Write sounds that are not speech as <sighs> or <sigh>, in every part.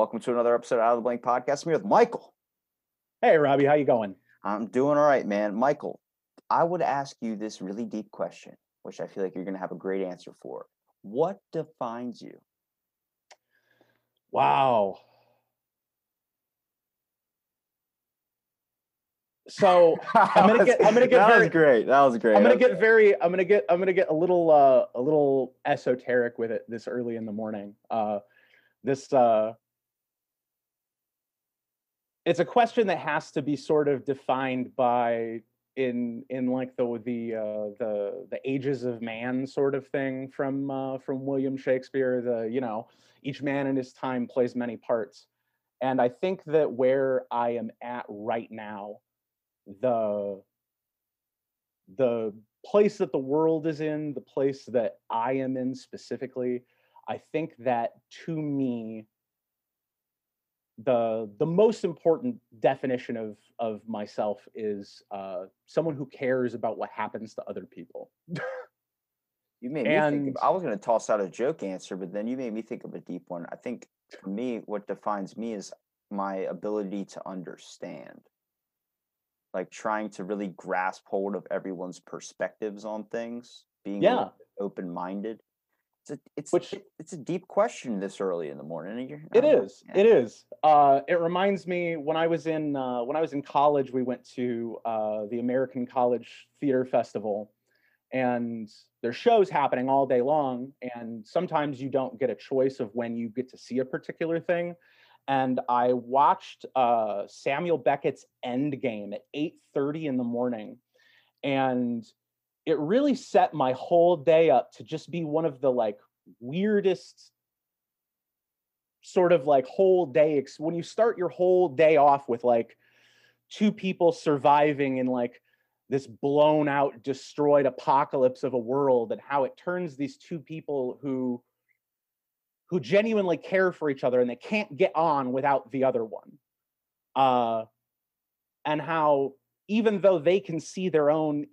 Welcome to another episode of Out of the Blank podcast. I'm here with Michael. Hey, Robbie, how you going? I'm doing all right, man. Michael, I would ask you this really deep question, which I feel like you're going to have a great answer for. What defines you? Wow. So <laughs> I'm gonna get- I'm gonna get that very- was great. That was great. I'm gonna get very I'm gonna get I'm gonna get a little uh a little esoteric with it this early in the morning. Uh this uh it's a question that has to be sort of defined by in in like the the uh the the ages of man sort of thing from uh from William Shakespeare the you know each man in his time plays many parts. And I think that where I am at right now the the place that the world is in, the place that I am in specifically, I think that to me the the most important definition of of myself is uh, someone who cares about what happens to other people. you made me think. Of, I was going to toss out a joke answer, but then you made me think of a deep one. I think for me, what defines me is my ability to understand. Like trying to really grasp hold of everyone's perspectives on things, being Yeah. open minded. It's a it's Which- it's a deep question this early in the morning. and you're- I It know, is. yeah. It is. Uh, it reminds me when I was in uh, when I was in college. We went to uh, the American College Theater Festival, and there's shows happening all day long. And sometimes you don't get a choice of when you get to see a particular thing. And I watched uh, Samuel Beckett's Endgame at 8:30 in the morning, and it really set my whole day up to just be one of the like weirdest sort of like whole day ex- when you start your whole day off with like two people surviving in like this blown out destroyed apocalypse of a world and how it turns these two people who who genuinely care for each other and they can't get on without the other one. Uh and how even though they can see their own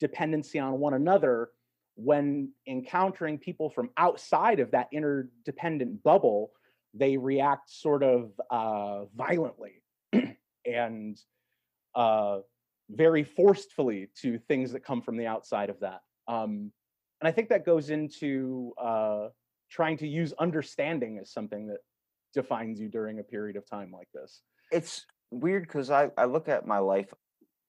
interdependency on one another when encountering people from outside of that interdependent bubble, they react sort of uh, violently <clears throat> and uh, very forcefully to things that come from the outside of that. Um, and I think that goes into uh, trying to use understanding as something that defines you during a period of time like this. it's weird because I, I look at my life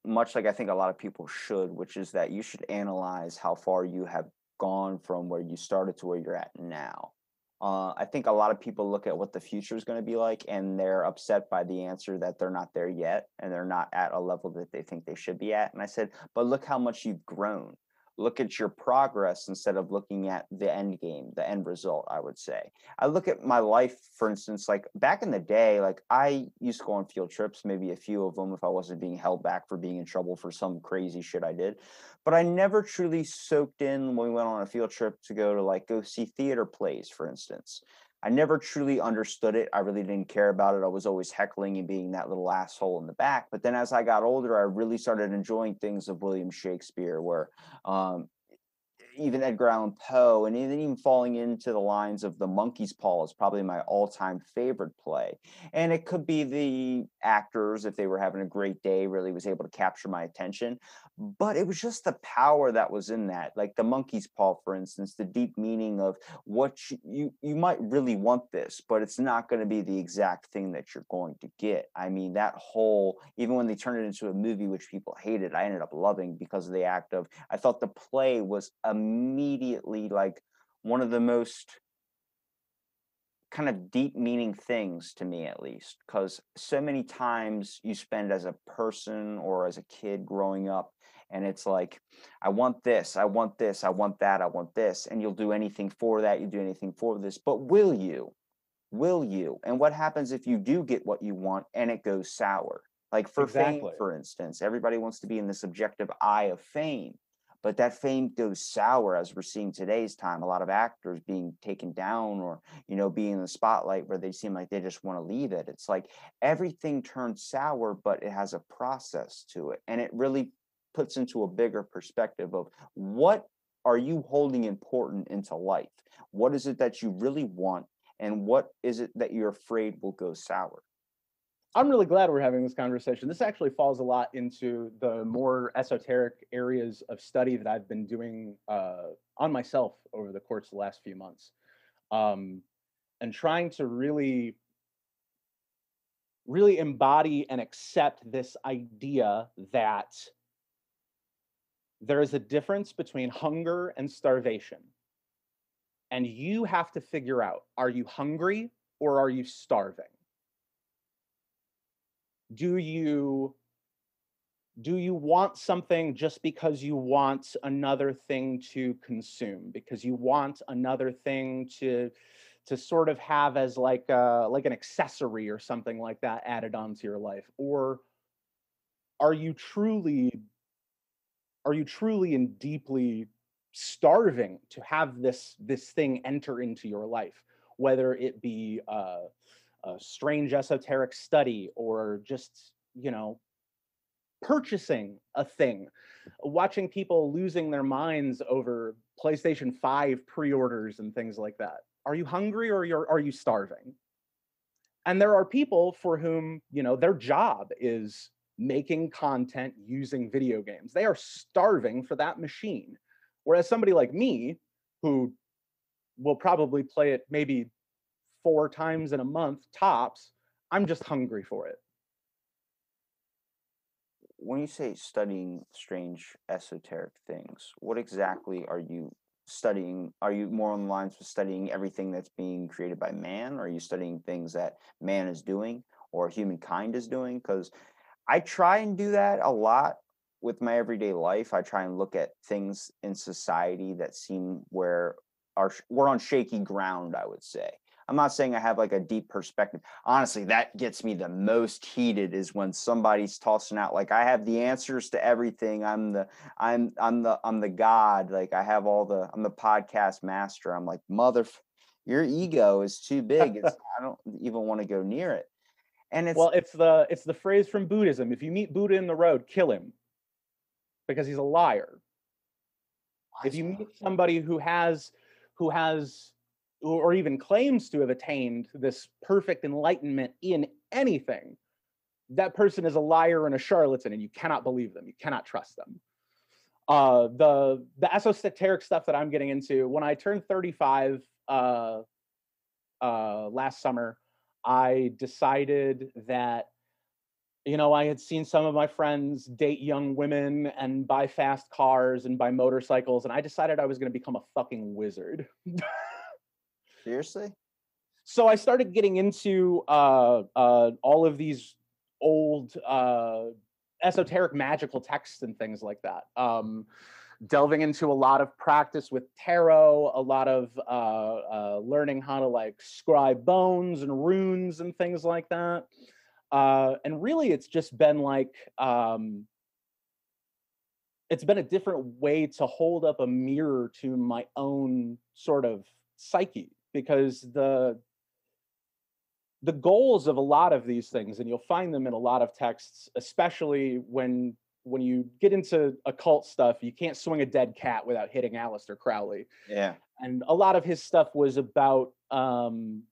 much like I think a lot of people should, which is that you should analyze how far you have gone from where you started to where you're at now. Uh, I think a lot of people look at what the future is going to be like and they're upset by the answer that they're not there yet and they're not at a level that they think they should be at. And I said, but look how much you've grown. Look at your progress instead of looking at the end game, the end result, I would say. I look at my life, for instance, like back in the day, like I used to go on field trips, maybe a few of them if I wasn't being held back for being in trouble for some crazy shit I did. But I never truly soaked in when we went on a field trip to go to like go see theater plays, for instance. I never truly understood it. I really didn't care about it. I was always heckling and being that little asshole in the back. But then as I got older, I really started enjoying things of William Shakespeare, where um, even Edgar Allan Poe, and even even falling into the lines of The Monkey's Paw is probably my all-time favorite play. And it could be the actors, if they were having a great day, really was able to capture my attention. But it was just the power that was in that, like The Monkey's Paw, for instance, the deep meaning of what you you, you might really want this, but it's not going to be the exact thing that you're going to get. I mean, that whole even when they turned it into a movie, which people hated, I ended up loving because of the act of I thought the play was immediately like one of the most kind of deep meaning things to me at least because so many times you spend as a person or as a kid growing up and it's like i want this i want this i want that i want this and you'll do anything for that you do anything for this but will you will you? And what happens if you do get what you want and it goes sour? Like for fame, for instance, everybody wants to be in the subjective eye of fame, but that fame goes sour as we're seeing today's time. A lot of actors being taken down or, you know, being in the spotlight where they seem like they just want to leave it. It's like everything turns sour, but it has a process to it. And it really puts into a bigger perspective of what are you holding important into life? What is it that you really want? And what is it that you're afraid will go sour? I'm really glad we're having this conversation. This actually falls a lot into the more esoteric areas of study that I've been doing uh, on myself over the course of the last few months, um, and trying to really, really embody and accept this idea that there is a difference between hunger and starvation, and you have to figure out: are you hungry or are you starving? Do you do you want something just because you want another thing to consume? Because you want another thing to to sort of have as like uh like an accessory or something like that added onto your life? Or are you truly are you truly and deeply starving to have this this thing enter into your life? Whether it be uh a strange esoteric study or just you know purchasing a thing watching people losing their minds over playstation 5 pre-orders and things like that. Are you hungry or are you starving? And there are people for whom you know their job is making content using video games. They are starving for that machine. Whereas somebody like me who will probably play it maybe four times in a month tops. I'm just hungry for it. When you say studying strange esoteric things, what exactly are you studying? Are you more on the lines of studying everything that's being created by man? Or are you studying things that man is doing or humankind is doing? Because I try and do that a lot with my everyday life. I try and look at things in society that seem where are we're on shaky ground, I would say. I'm not saying I have like a deep perspective. Honestly, that gets me the most heated is when somebody's tossing out like I have the answers to everything. I'm the I'm I'm the I'm the god. Like I have all the I'm the podcast master. I'm like mother your ego is too big. It's, <laughs> I don't even want to go near it. And it's well, it's the it's the phrase from Buddhism. If you meet Buddha in the road, kill him because he's a liar. If you meet somebody who has who has or even claims to have attained this perfect enlightenment in anything, that person is a liar and a charlatan, and you cannot believe them. You cannot trust them. Uh, the the esoteric stuff that I'm getting into when I turned 35 uh, uh, last summer, I decided that you know I had seen some of my friends date young women and buy fast cars and buy motorcycles, and I decided I was going to become a fucking wizard. <laughs> seriously. so I started getting into uh, uh, all of these old uh, esoteric magical texts and things like that. Um, delving into a lot of practice with tarot, a lot of uh, uh, learning how to like scribe bones and runes and things like that. Uh, and really, it's just been like um, it's been a different way to hold up a mirror to my own sort of psyche because the the goals of a lot of these things and you'll find them in a lot of texts especially when when you get into occult stuff you can't swing a dead cat without hitting Aleister Crowley Yeah. and a lot of his stuff was about um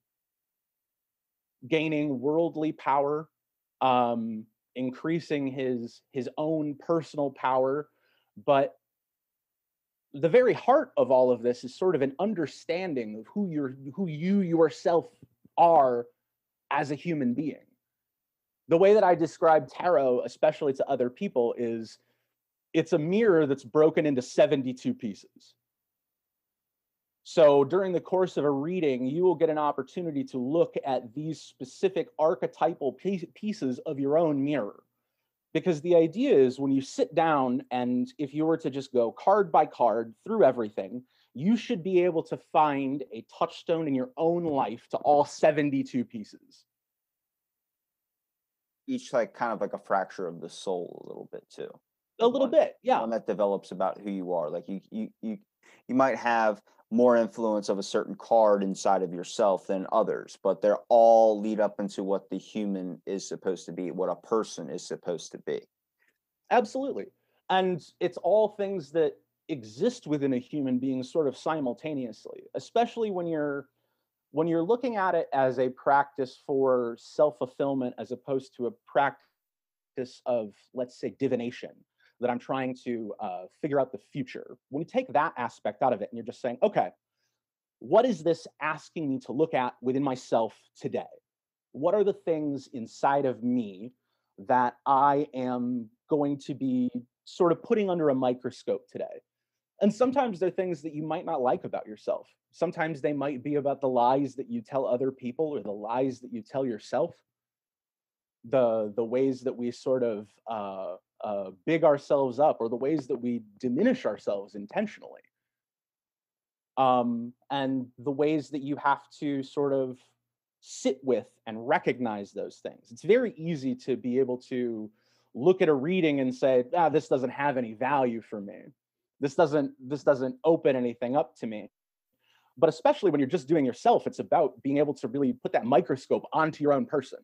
gaining worldly power um increasing his his own personal power but the very heart of all of this is sort of an understanding of who you're who you yourself are as a human being. The way that i describe tarot especially to other people is it's a mirror that's broken into 72 pieces. So during the course of a reading you will get an opportunity to look at these specific archetypal pieces of your own mirror because the idea is when you sit down and if you were to just go card by card through everything you should be able to find a touchstone in your own life to all 72 pieces. Each like kind of like a fracture of the soul a little bit too. A little One- bit, yeah. One that develops about who you are. Like you you you you might have more influence of a certain card inside of yourself than others, but they're all lead up into what the human is supposed to be, what a person is supposed to be. Absolutely. And it's all things that exist within a human being sort of simultaneously, especially when you're when you're looking at it as a practice for self-fulfillment as opposed to a practice of let's say divination that I'm trying to uh, figure out the future. When you take that aspect out of it and you're just saying, okay, what is this asking me to look at within myself today? What are the things inside of me that I am going to be sort of putting under a microscope today. And sometimes they're things that you might not like about yourself. Sometimes they might be about the lies that you tell other people or the lies that you tell yourself. The the ways that we sort of uh, uh, big ourselves up or the ways that we diminish ourselves intentionally. Um, and the ways that you have to sort of sit with and recognize those things. It's very easy to be able to look at a reading and say, ah, this doesn't have any value for me. This doesn't this doesn't open anything up to me. But especially when you're just doing yourself, it's about being able to really put that microscope onto your own person.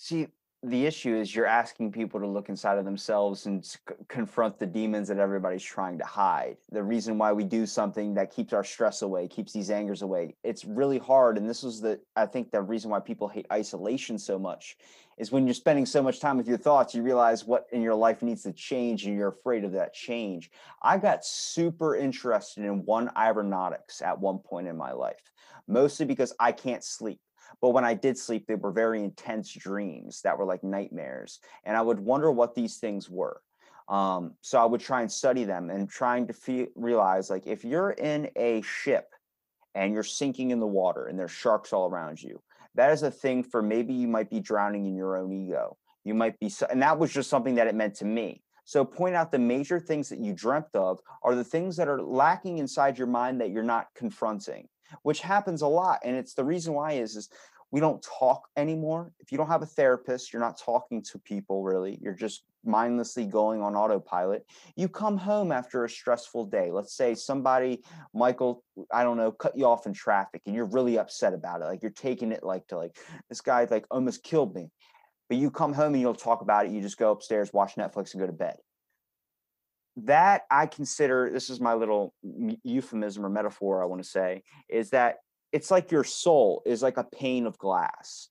See, the issue is you're asking people to look inside of themselves and c- confront the demons that everybody's trying to hide. The reason why we do something that keeps our stress away, keeps these angers away. It's really hard. And this was the, I think, the reason why people hate isolation so much is when you're spending so much time with your thoughts, you realize what in your life needs to change and you're afraid of that change. I got super interested in oneironautics at one point in my life, mostly because I can't sleep. But when I did sleep, they were very intense dreams that were like nightmares. And I would wonder what these things were. Um, so I would try and study them and trying to feel, realize like if you're in a ship and you're sinking in the water and there's sharks all around you, that is a thing for maybe you might be drowning in your own ego. You might be, and that was just something that it meant to me. So point out the major things that you dreamt of are the things that are lacking inside your mind that you're not confronting which happens a lot and it's the reason why is is we don't talk anymore. If you don't have a therapist you're not talking to people really. You're just mindlessly going on autopilot. You come home after a stressful day. Let's say somebody michael i don't know cut you off in traffic and you're really upset about it like you're taking it like to like this guy like almost killed me. But you come home and you'll talk about it. You just go upstairs watch netflix and go to bed that I consider this is my little euphemism or metaphor I want to say is that it's like your soul is like a pane of glass.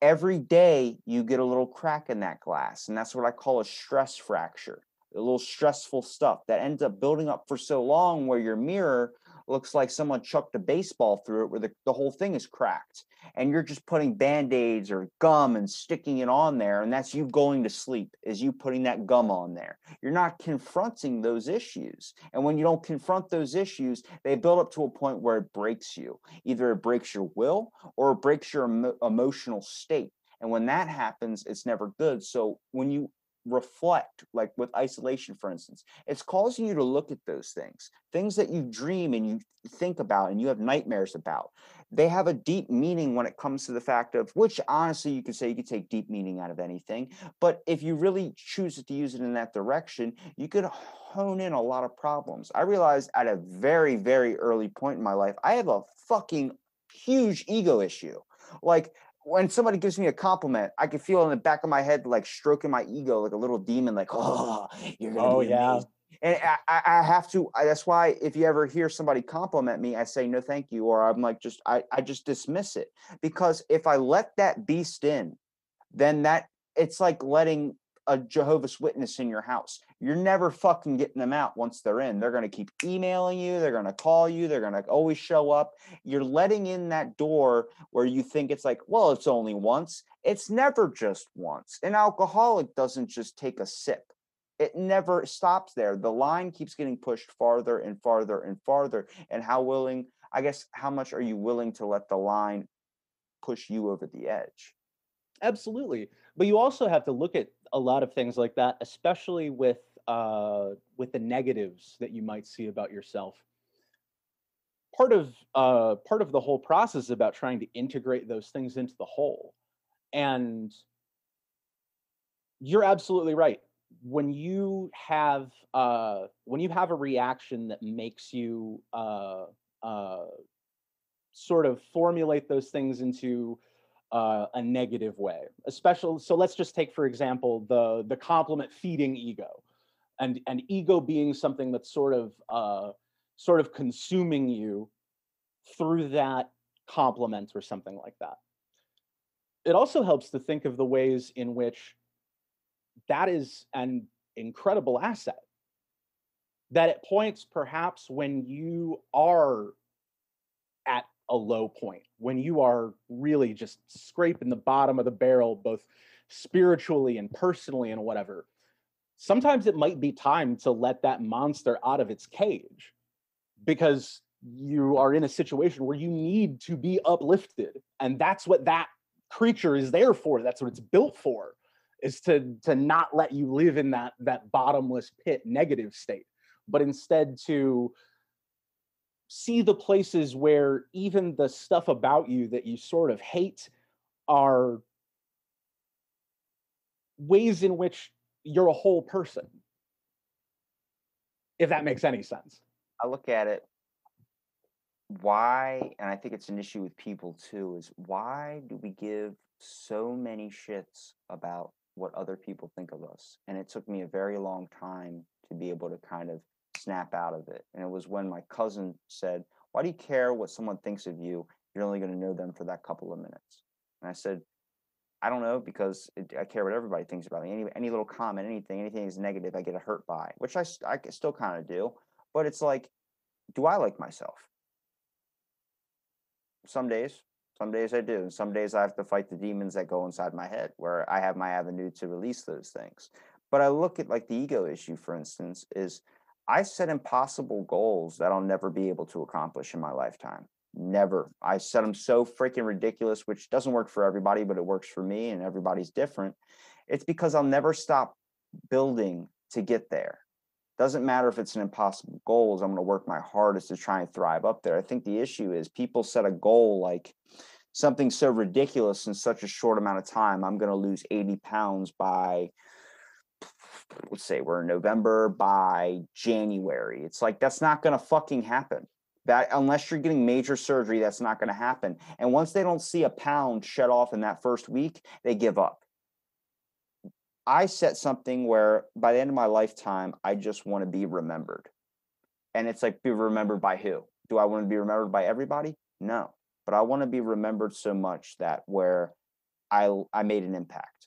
Every day you get a little crack in that glass, and that's what I call a stress fracture. A little stressful stuff that ends up building up for so long where your mirror looks like someone chucked a baseball through it where the, the whole thing is cracked. And you're just putting band-aids or gum and sticking it on there and that's you going to sleep is you putting that gum on there. You're not confronting those issues. And when you don't confront those issues they build up to a point where it breaks you. Either it breaks your will or it breaks your emo- emotional state. And when that happens it's never good. So when you reflect like with isolation for instance it's causing you to look at those things things that you dream and you think about and you have nightmares about. They have a deep meaning when it comes to the fact of which honestly you could say you could take deep meaning out of anything but if you really choose to use it in that direction you could hone in a lot of problems. I realized at a very very early point in my life i have a fucking huge ego issue. Like when somebody gives me a compliment, I can feel in the back of my head like stroking my ego like a little demon, like, oh, you're gonna Oh, be yeah. amazing." And I, I I have to. I- That's why if you ever hear somebody compliment me, I say no, thank you, or I'm like just I I just dismiss it because if I let that beast in, then that it's like letting a Jehovah's Witness in your house. You're never fucking getting them out once they're in. They're gonna keep emailing you. They're gonna call you. They're gonna always show up. You're letting in that door where you think it's like, well, it's only once. It's never just once. An alcoholic doesn't just take a sip. It never stops there. The line keeps getting pushed farther and farther and farther. And how willing, I guess, how much are you willing to let the line push you over the edge? Absolutely. But you also have to look at a lot of things like that, especially with uh, with the negatives that you might see about yourself. part of uh, part of the whole process is about trying to integrate those things into the whole. And you're absolutely right. When you have uh, when you have a reaction that makes you uh, uh, sort of formulate those things into uh, a negative way, especially so let's just take for example the the compliment feeding ego, and and ego being something that's sort of uh, sort of consuming you through that compliment or something like that. It also helps to think of the ways in which that is an incredible asset. That it points, perhaps when you are a low point, when you are really just scraping the bottom of the barrel, both spiritually and personally and whatever, sometimes it might be time to let that monster out of its cage because you are in a situation where you need to be uplifted and that's what that creature is there for that's what it's built for is to to not let you live in that that bottomless pit negative state but instead to see the places where even the stuff about you that you sort of hate are ways in which you're a whole person if that makes any sense I look at it why, and I think it's an issue with people too, is why do we give so many shits about what other people think of us? And it took me a very long time to be able to kind of snap out of it. And it was when my cousin said, Why do you care what someone thinks of you? You're only going to know them for that couple of minutes. And I said, I don't know because it, I care what everybody thinks about me. Any any little comment, anything, anything is negative, I get hurt by, which I, I still kind of do. But it's like, do I like myself? Some days, some days I do. And some days I have to fight the demons that go inside my head where I have my avenue to release those things. But I look at like the ego issue, for instance, is I set impossible goals that I'll never be able to accomplish in my lifetime. Never. I set them so freaking ridiculous, which doesn't work for everybody, but it works for me and everybody's different. It's because I'll never stop building to get there. Doesn't matter if it's an impossible goal, I'm going to work my hardest to try and thrive up there. I think the issue is people set a goal like something so ridiculous in such a short amount of time. I'm going to lose 80 pounds by, let's say we're in November, by January. It's like, that's not going to fucking happen. That unless you're getting major surgery, that's not going to happen. And once they don't see a pound shed off in that first week, they give up. I set something where by the end of my lifetime, I just want to be remembered. And it's like, be remembered by who? Do I want to be remembered by everybody? No. But I want to be remembered so much that where I, I made an impact.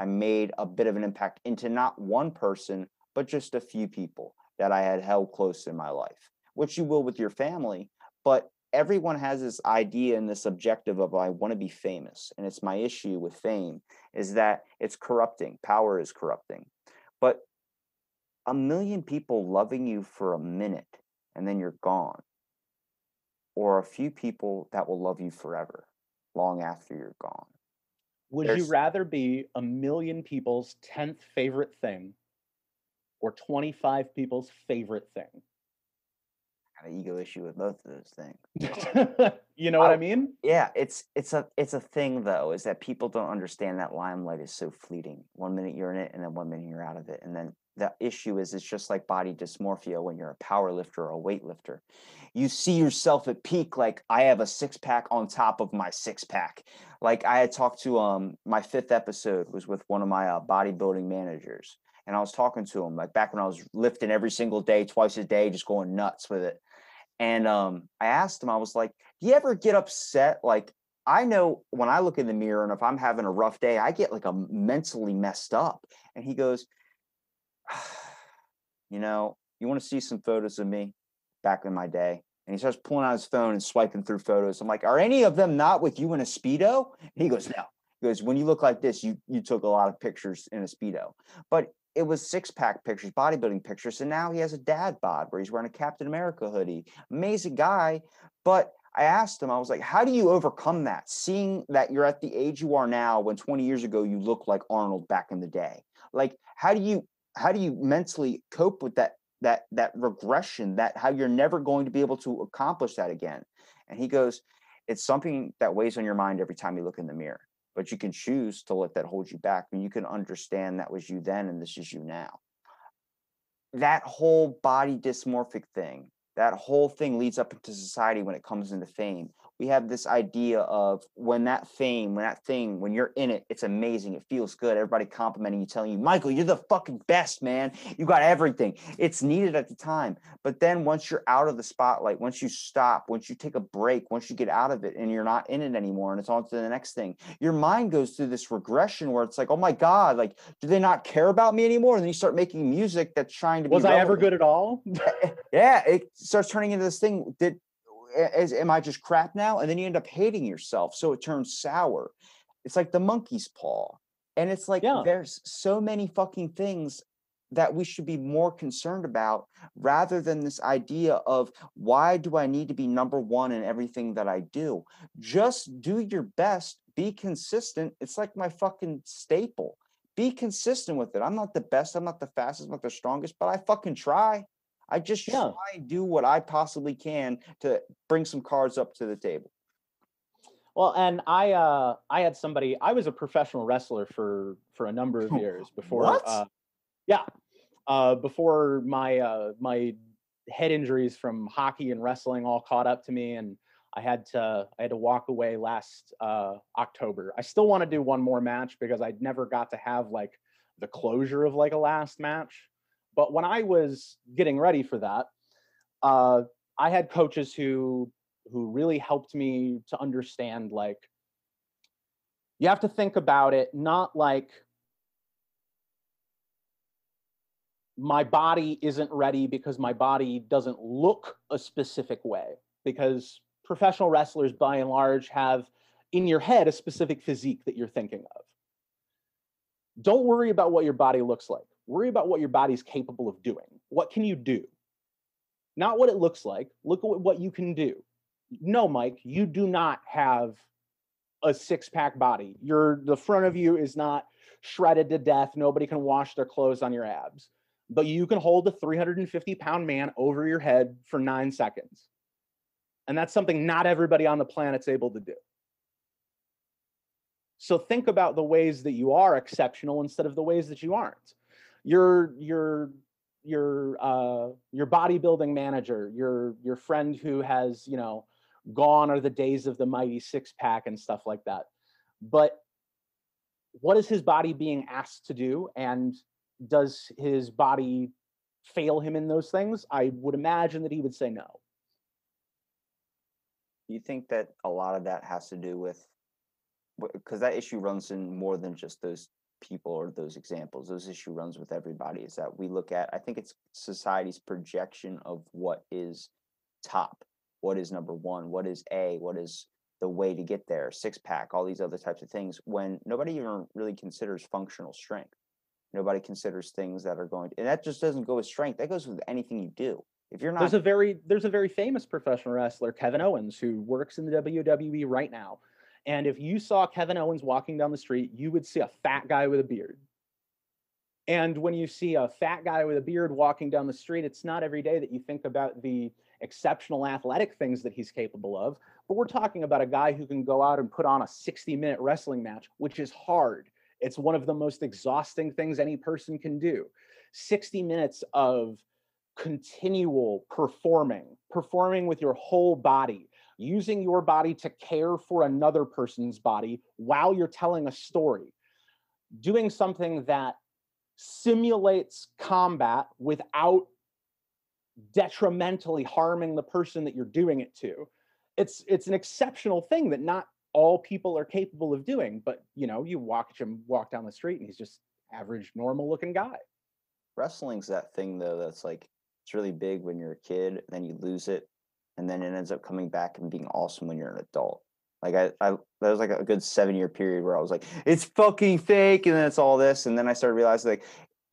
I made a bit of an impact into not one person, but just a few people that I had held close in my life, which you will with your family. But everyone has this idea and this objective of I want to be famous. And it's my issue with fame is that it's corrupting. Power is corrupting. But a million people loving you for a minute and then you're gone. Or a few people that will love you forever, long after you're gone. Would There's... you rather be a million people's 10th favorite thing or 25 people's favorite thing? I have an ego issue with both of those things. <laughs> you know what I, I mean? Yeah, it's it's a it's a thing though, is that people don't understand that limelight is so fleeting. One minute you're in it, and then one minute you're out of it, and then the issue is it's just like body dysmorphia when you're a power lifter or a weightlifter. You see yourself at peak like I have a six pack on top of my six pack. Like I had talked to um my fifth episode was with one of my uh, bodybuilding managers and I was talking to him like back when I was lifting every single day, twice a day, just going nuts with it. And um, I asked him, I was like, do you ever get upset? Like, I know when I look in the mirror and if I'm having a rough day, I get like a mentally messed up. And he goes, <sighs> you know, you want to see some photos of me back in my day? And he starts pulling out his phone and swiping through photos. I'm like, are any of them not with you in a Speedo? And he goes, no. He goes, when you look like this, you you took a lot of pictures in a Speedo. But it was six pack pictures, bodybuilding pictures, and now he has a dad bod where he's wearing a Captain America hoodie. Amazing guy. But I asked him, I was like, how do you overcome that? Seeing that you're at the age you are now when 20 years ago you looked like Arnold back in the day. Like, how do you how do you mentally cope with that that that regression that how you're never going to be able to accomplish that again? And he goes it's something that weighs on your mind every time you look in the mirror but you can choose to let that hold you back and you can understand that was you then and this is you now. That whole body dysmorphic thing that whole thing leads up into society when it comes into fame we have this idea of when that fame, when that thing, when you're in it, it's amazing. It feels good. Everybody complimenting you, telling you, Michael, you're the fucking best, man. You got everything. It's needed at the time. But then once you're out of the spotlight, once you stop, once you take a break, once you get out of it and you're not in it anymore and it's on to the next thing, your mind goes through this regression where it's like, oh my God, like, do they not care about me anymore? And then you start making music that's trying to be. Was. I ever good at all? <laughs> yeah, it starts turning into this thing. Did is am I just crap now? And then you end up hating yourself, so it turns sour. It's like the monkey's paw, and it's like Yeah. there's so many fucking things that we should be more concerned about rather than this idea of why do I need to be number one in everything that I do? Just do your best, be consistent. It's like my fucking staple. Be consistent with it. I'm not the best, I'm not the fastest, I'm not the strongest, but I fucking try. I just Yeah. try and do what I possibly can to bring some cards up to the table. Well, and I uh I had somebody I was a professional wrestler for for a number of years before What? uh yeah. Uh before my uh my head injuries from hockey and wrestling all caught up to me and I had to I had to walk away last uh October. I still want to do one more match because I'd never got to have like the closure of like a last match. But when I was getting ready for that, uh I had coaches who who really helped me to understand like you have to think about it not like my body isn't ready because my body doesn't look a specific way because professional wrestlers by and large have in your head a specific physique that you're thinking of. Don't worry about what your body looks like worry about what your body's capable of doing what can you do not what it looks like look at what you can do no, Mike, you do not have a six pack body. The front of you is not shredded to death. Nobody can wash their clothes on your abs, but you can hold a 350 pound man over your head for nine seconds. And that's something not everybody on the planet's able to do. So think about the ways that you are exceptional instead of the ways that you aren't. Your your your uh your bodybuilding manager, your your friend who has, you know, gone are the days of the mighty six pack and stuff like that. But what is his body being asked to do? And does his body fail him in those things? I would imagine that he would say no. Do you think that a lot of that has to do with because that issue runs in more than just those people or those examples those issue runs with everybody is that we look at i think it's society's projection of what is top what is number one what is a what is the way to get there six pack all these other types of things when nobody even really considers functional strength nobody considers things that are going and that just doesn't go with strength that goes with anything you do if you're not There's a very there's a very famous professional wrestler, Kevin Owens, who works in the WWE right now. And if you saw Kevin Owens walking down the street, you would see a fat guy with a beard. And when you see a fat guy with a beard walking down the street, it's not every day that you think about the exceptional athletic things that he's capable of. But we're talking about a guy who can go out and put on a 60 minute wrestling match, which is hard. It's one of the most exhausting things any person can do. 60 minutes of continual performing, performing with your whole body, using your body to care for another person's body while you're telling a story, doing something that simulates combat without detrimentally harming the person that you're doing it to. It's it's an exceptional thing that not all people are capable of doing, but you know, you watch him walk down the street and he's just average normal looking guy. wrestling's that thing though that's like it's really big when you're a kid then you lose it and then it ends up coming back and being awesome when you're an adult like i, I that was like a good seven year period where i was like it's fucking fake and then it's all this and then i started realizing like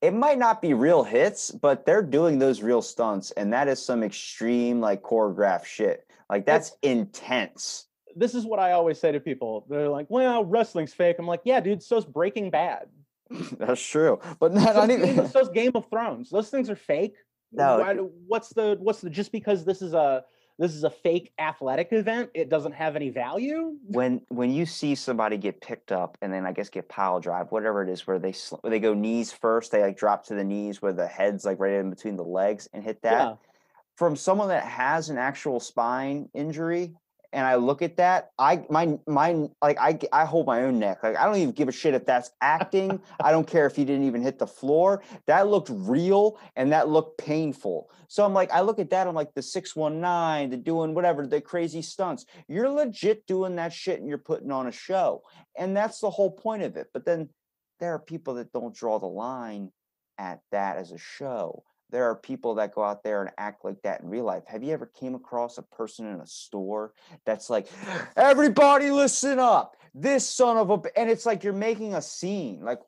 it might not be real hits but they're doing those real stunts and that is some extreme like choreographed shit like that's intense this is what I always say to people. They're like, "Well, wrestling's fake." I'm like, "Yeah, dude, so's Breaking Bad. <laughs> that's true but not, <laughs> So's not Game, even so's Game of Thrones. Those things are fake. No, Why what's the what's the just because this is a this is a fake athletic event, it doesn't have any value? when when you see somebody get picked up and then I guess get pile drive, whatever it is, where they sl- where they go knees first, they like drop to the knees where the head's like right in between the legs and hit that. Yeah. From someone that has an actual spine injury, and I look at that, I my my like I I hold my own neck. Like I don't even give a shit if that's acting. <laughs> I don't care if he didn't even hit the floor. That looked real and that looked painful. So I'm like, I look at that. I'm like the six one nine, the doing whatever, the crazy stunts. You're legit doing that shit and you're putting on a show, and that's the whole point of it. But then there are people that don't draw the line at that as a show there are people that go out there and act like that in real life. Have you ever came across a person in a store that's like, everybody listen up, this son of a, and it's like you're making a scene. Like,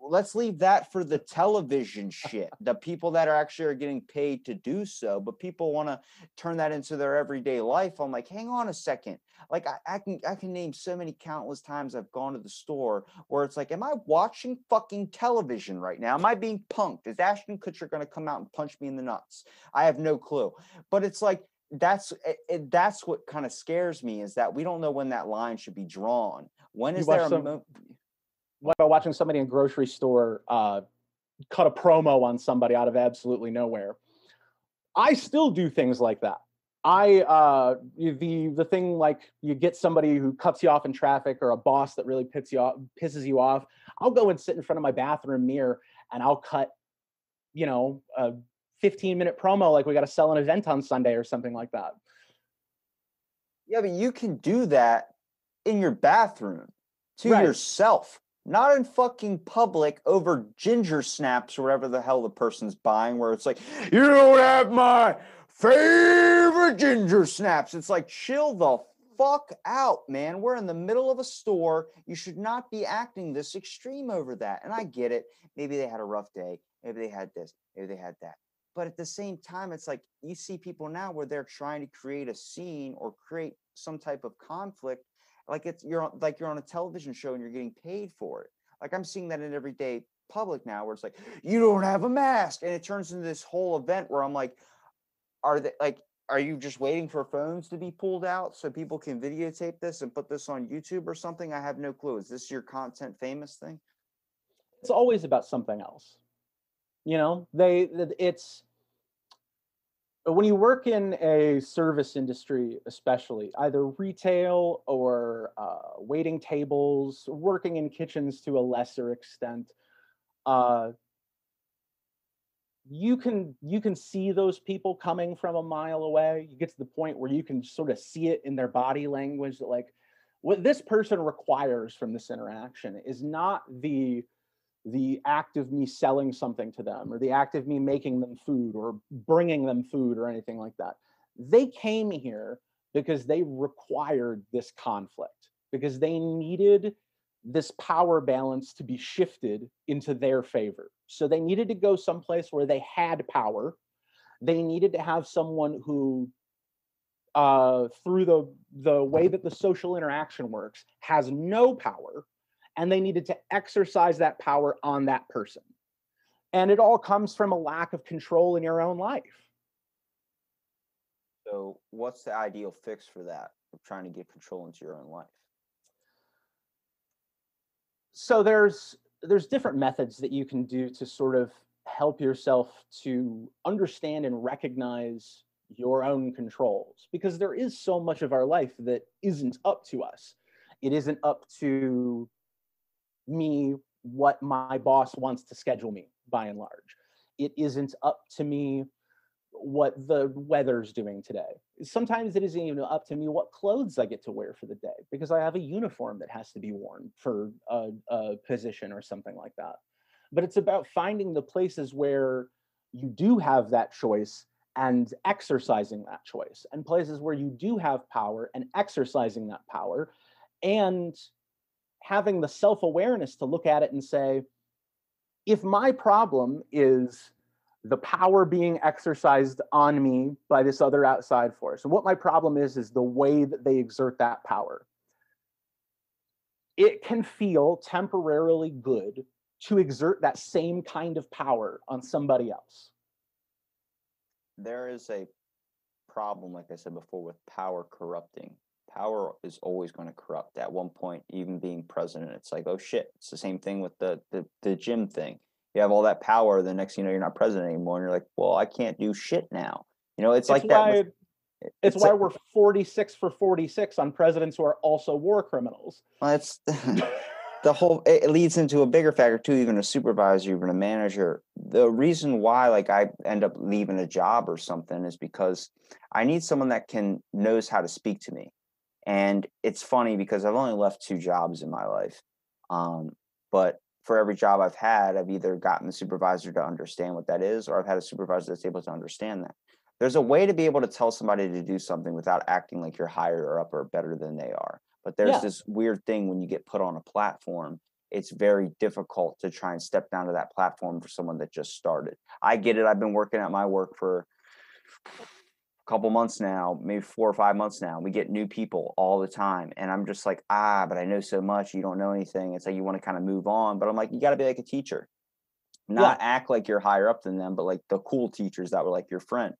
let's leave that for the television shit. The people that are actually are getting paid to do so, but people want to turn that into their everyday life. I'm like, hang on a second. Like I, I can I can name so many countless times I've gone to the store where it's like, am I watching fucking television right now? Am I being punked? Is Ashton Kutcher going to come out and punch me in the nuts? I have no clue. But it's like that's it, it- that's what kind of scares me is that we don't know when that line should be drawn. when is there a some- mo- What about watching somebody in a grocery store uh, cut a promo on somebody out of absolutely nowhere? I still do things like that. I uh, the the thing like you get somebody who cuts you off in traffic or a boss that really pisses you off, pisses you off. I'll go and sit in front of my bathroom mirror and I'll cut, you know, a 15 minute promo like we got to sell an event on Sunday or something like that. Yeah, but you can do that in your bathroom to Right. yourself, not in fucking public over ginger snaps or whatever the hell the person's buying, where it's like, you don't have my favorite ginger snaps. It's like, chill the fuck out, man. We're in the middle of a store. You should not be acting this extreme over that. And I get it. Maybe they had a rough day. Maybe they had this. Maybe they had that. But at the same time, it's like you see people now where they're trying to create a scene or create some type of conflict like it's you're on, like you're on a television show and you're getting paid for it. Like I'm seeing that in everyday public now, where it's like you don't have a mask, and it turns into this whole event where I'm like, are they like, are you just waiting for phones to be pulled out so people can videotape this and put this on YouTube or something? I have no clue. Is this your content famous thing? it's always about something else you know they it's when you work in a service industry especially either retail or uh, waiting tables working in kitchens to a lesser extent uh, you can you can see those people coming from a mile away. You get to the point where you can sort of see it in their body language that like what this person requires from this interaction is not the the act of me selling something to them or the act of me making them food or bringing them food or anything like that. They came here because they required this conflict, because they needed this power balance to be shifted into their favor. So they needed to go someplace where they had power. They needed to have someone who uh, through the the way that the social interaction works has no power and they needed to exercise that power on that person. And it all comes from a lack of control in your own life. So, what's the ideal fix for that? Of trying to get control into your own life. So there's there's different methods that you can do to sort of help yourself to understand and recognize your own controls because there is so much of our life that isn't up to us. It isn't up to me what my boss wants to schedule me by and large. It isn't up to me what the weather's doing today. Sometimes it isn't even up to me what clothes I get to wear for the day because I have a uniform that has to be worn for a, a position or something like that. But it's about finding the places where you do have that choice and exercising that choice, and places where you do have power and exercising that power, and having the self awareness to look at it and say, if my problem is the power being exercised on me by this other outside force, and what my problem is, is the way that they exert that power. It can feel temporarily good to exert that same kind of power on somebody else. there is a problem, like I said before, with power corrupting. Power is always going to corrupt. At one point, even being president, it's like, oh shit. It's the same thing with the the, the gym thing. You have all that power, the next you know, you're not president anymore, and you're like, well, I can't do shit now. You know, it's, It's like that. with- it's, it's why like- we're 46 for 46 on presidents who are also war criminals. Well, it's <laughs> <laughs> the whole it it leads into a bigger factor too even a supervisor even a manager the reason why like i end up leaving a job or something is because i need someone that can knows how to speak to me and it's funny because i've only left two jobs in my life um, but for every job i've had i've either gotten the supervisor to understand what that is or i've had a supervisor that's able to understand that there's a way to be able to tell somebody to do something without acting like you're higher or up or better than they are but there's Yeah. this weird thing when you get put on a platform it's very difficult to try and step down to that platform for someone that just started i get it i've been working at my work for couple months now maybe four or five months now we get new people all the time and i'm just like ah but i know so much you don't know anything it's like you want to kind of move on but i'm like you got to be like a teacher not act like you're higher up than them but like the cool teachers that were like your friend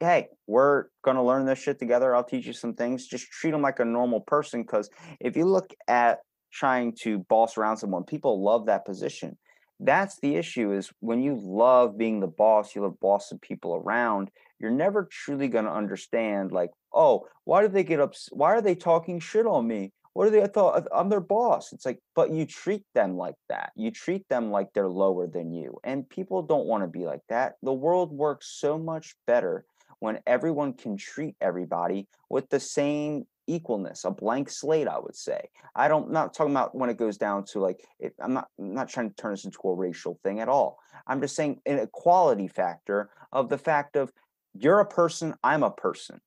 hey, we're gonna learn this shit together. I'll teach you some things. Just treat them like a normal person. Because if you look at trying to boss around someone, people love that position. That's the issue. Is when you love being the boss, you love bossing people around. You're never truly gonna understand. Like, oh, why did they get up? Why are they talking shit on me? What are they? I thought I'm their boss. It's like, but you treat them like that. You treat them like they're lower than you. And people don't want to be like that. The world works so much better when everyone can treat everybody with the same equalness a blank slate i would say i don't not talking about when it goes down to like it, i'm not I'm not trying to turn this into a racial thing at all i'm just saying an equality factor of the fact of you're a person i'm a person.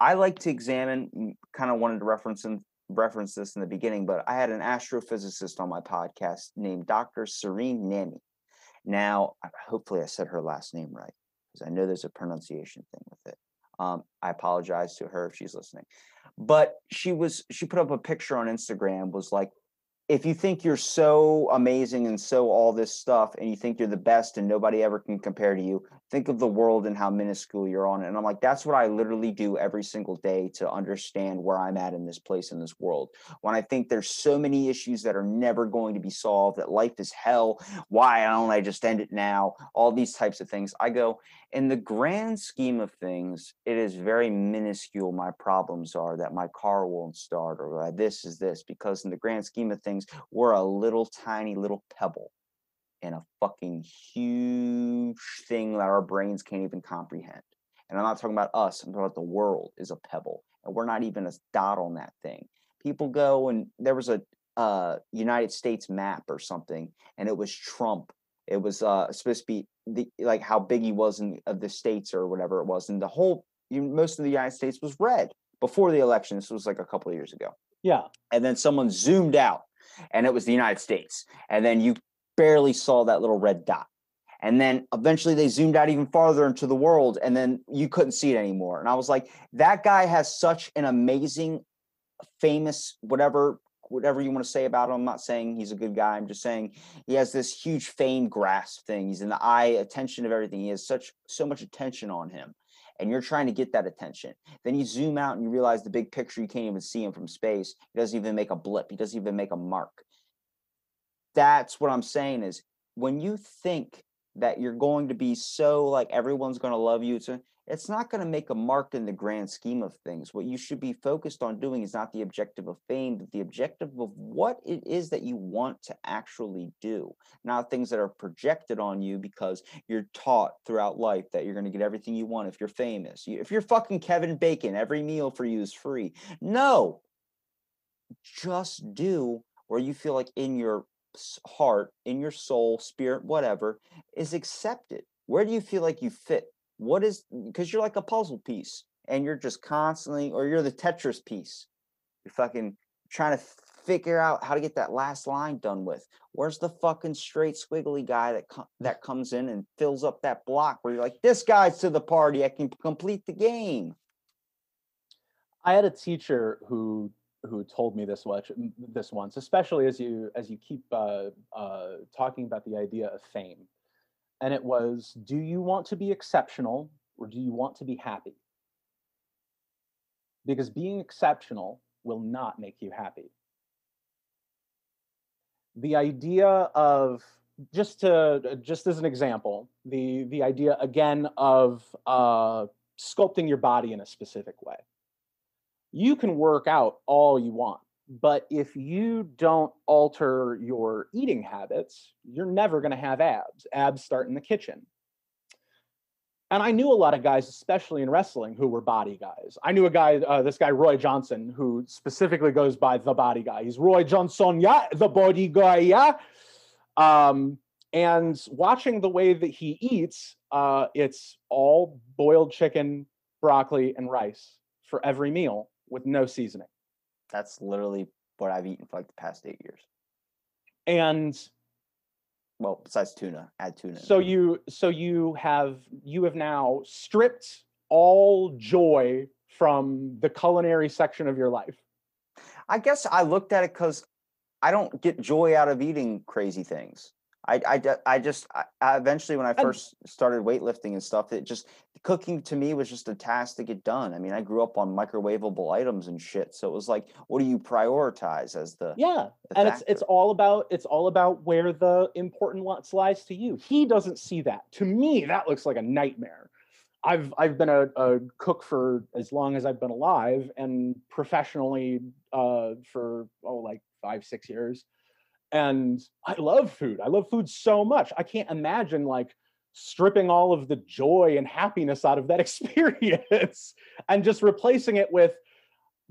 I like to examine kind of wanted to reference and reference this in the beginning but i had an astrophysicist on my podcast named dr serene nami now hopefully i said her last name right because I know there's a pronunciation thing with it. Um, I apologize to her if she's listening, but she was she put up a picture on Instagram was like, if you think you're so amazing and so all this stuff, and you think you're the best and nobody ever can compare to you, think of the world and how minuscule you're on. And I'm like, that's what I literally do every single day to understand where I'm at in this place in this world. When I think there's so many issues that are never going to be solved, that life is hell, why don't I just end it now? All these types of things. I go, in the grand scheme of things, it is very minuscule. My problems are that my car won't start or this is this, because in the grand scheme of things, we're a little tiny little pebble in a fucking huge thing that our brains can't even comprehend. And I'm not talking about us, I'm talking about the world is a pebble, and we're not even a dot on that thing. People go and there was a uh, United States map or something, and it was Trump. It was uh, supposed to be the like how big he was in of the states or whatever it was, and the whole you, most of the United States was red before the election. This was like a couple of years ago Yeah. and then someone zoomed out and it was the United States. And then you barely saw that little red dot. And then eventually they zoomed out even farther into the world and then you couldn't see it anymore. And I was like, that guy has such an amazing, famous, whatever, whatever you want to say about him. I'm not saying he's a good guy. I'm just saying he has this huge fame grasp thing. He's in the eye attention of everything. He has such so much attention on him. And you're trying to get that attention. Then you zoom out and you realize the big picture, you can't even see him from space. He doesn't even make a blip. He doesn't even make a mark. That's what I'm saying is when you think that you're going to be so like everyone's going to love you, it's, a- it's not going to make a mark in the grand scheme of things. What you should be focused on doing is not the objective of fame, but the objective of what it is that you want to actually do, not things that are projected on you because you're taught throughout life that you're going to get everything you want if you're famous. If you're fucking Kevin Bacon, every meal for you is free. No, just do where you feel like in your heart, in your soul, spirit, whatever, is accepted. Where do you feel like you fit? What is because you're like a puzzle piece and you're just constantly, or you're the Tetris piece. You're fucking trying to figure out how to get that last line done with. Where's the fucking straight squiggly guy that co- that comes in and fills up that block where you're like, this guy's to the party, I can complete the game. I had a teacher who who told me this much this once, especially as you as you keep uh, uh, talking about the idea of fame, and it was, do you want to be exceptional, or do you want to be happy? Because being exceptional will not make you happy. The idea of just to just as an example, the the idea again of uh, sculpting your body in a specific way. You can work out all you want, but if you don't alter your eating habits, you're never going to have abs. Abs start in the kitchen. And I knew a lot of guys, especially in wrestling, who were body guys. I knew a guy, uh, this guy Roy Johnson, who specifically goes by the body guy. He's Roy Johnson, yeah, the body guy, yeah. Um, and watching the way that he eats, uh, it's all boiled chicken, broccoli, and rice for every meal with no seasoning. That's literally what I've eaten for like the past eight years. And Well, besides tuna, add tuna. so you so you have you have now stripped all joy from the culinary section of your life. I guess I looked at it because I don't get joy out of eating crazy things. I, I, I just, I, I eventually, when I first started weightlifting and stuff, it just, cooking to me was just a task to get done. I mean, I grew up on microwavable items and shit. So it was like, what do you prioritize as the, Yeah. the and it's it's all about it's all about where the important lots lies to you. He doesn't see that. To me, that looks like a nightmare. I've I've been a, a cook for as long as I've been alive and professionally uh, for oh like five six years, and I love food. I love food so much. I can't imagine like stripping all of the joy and happiness out of that <laughs> experience and just replacing it with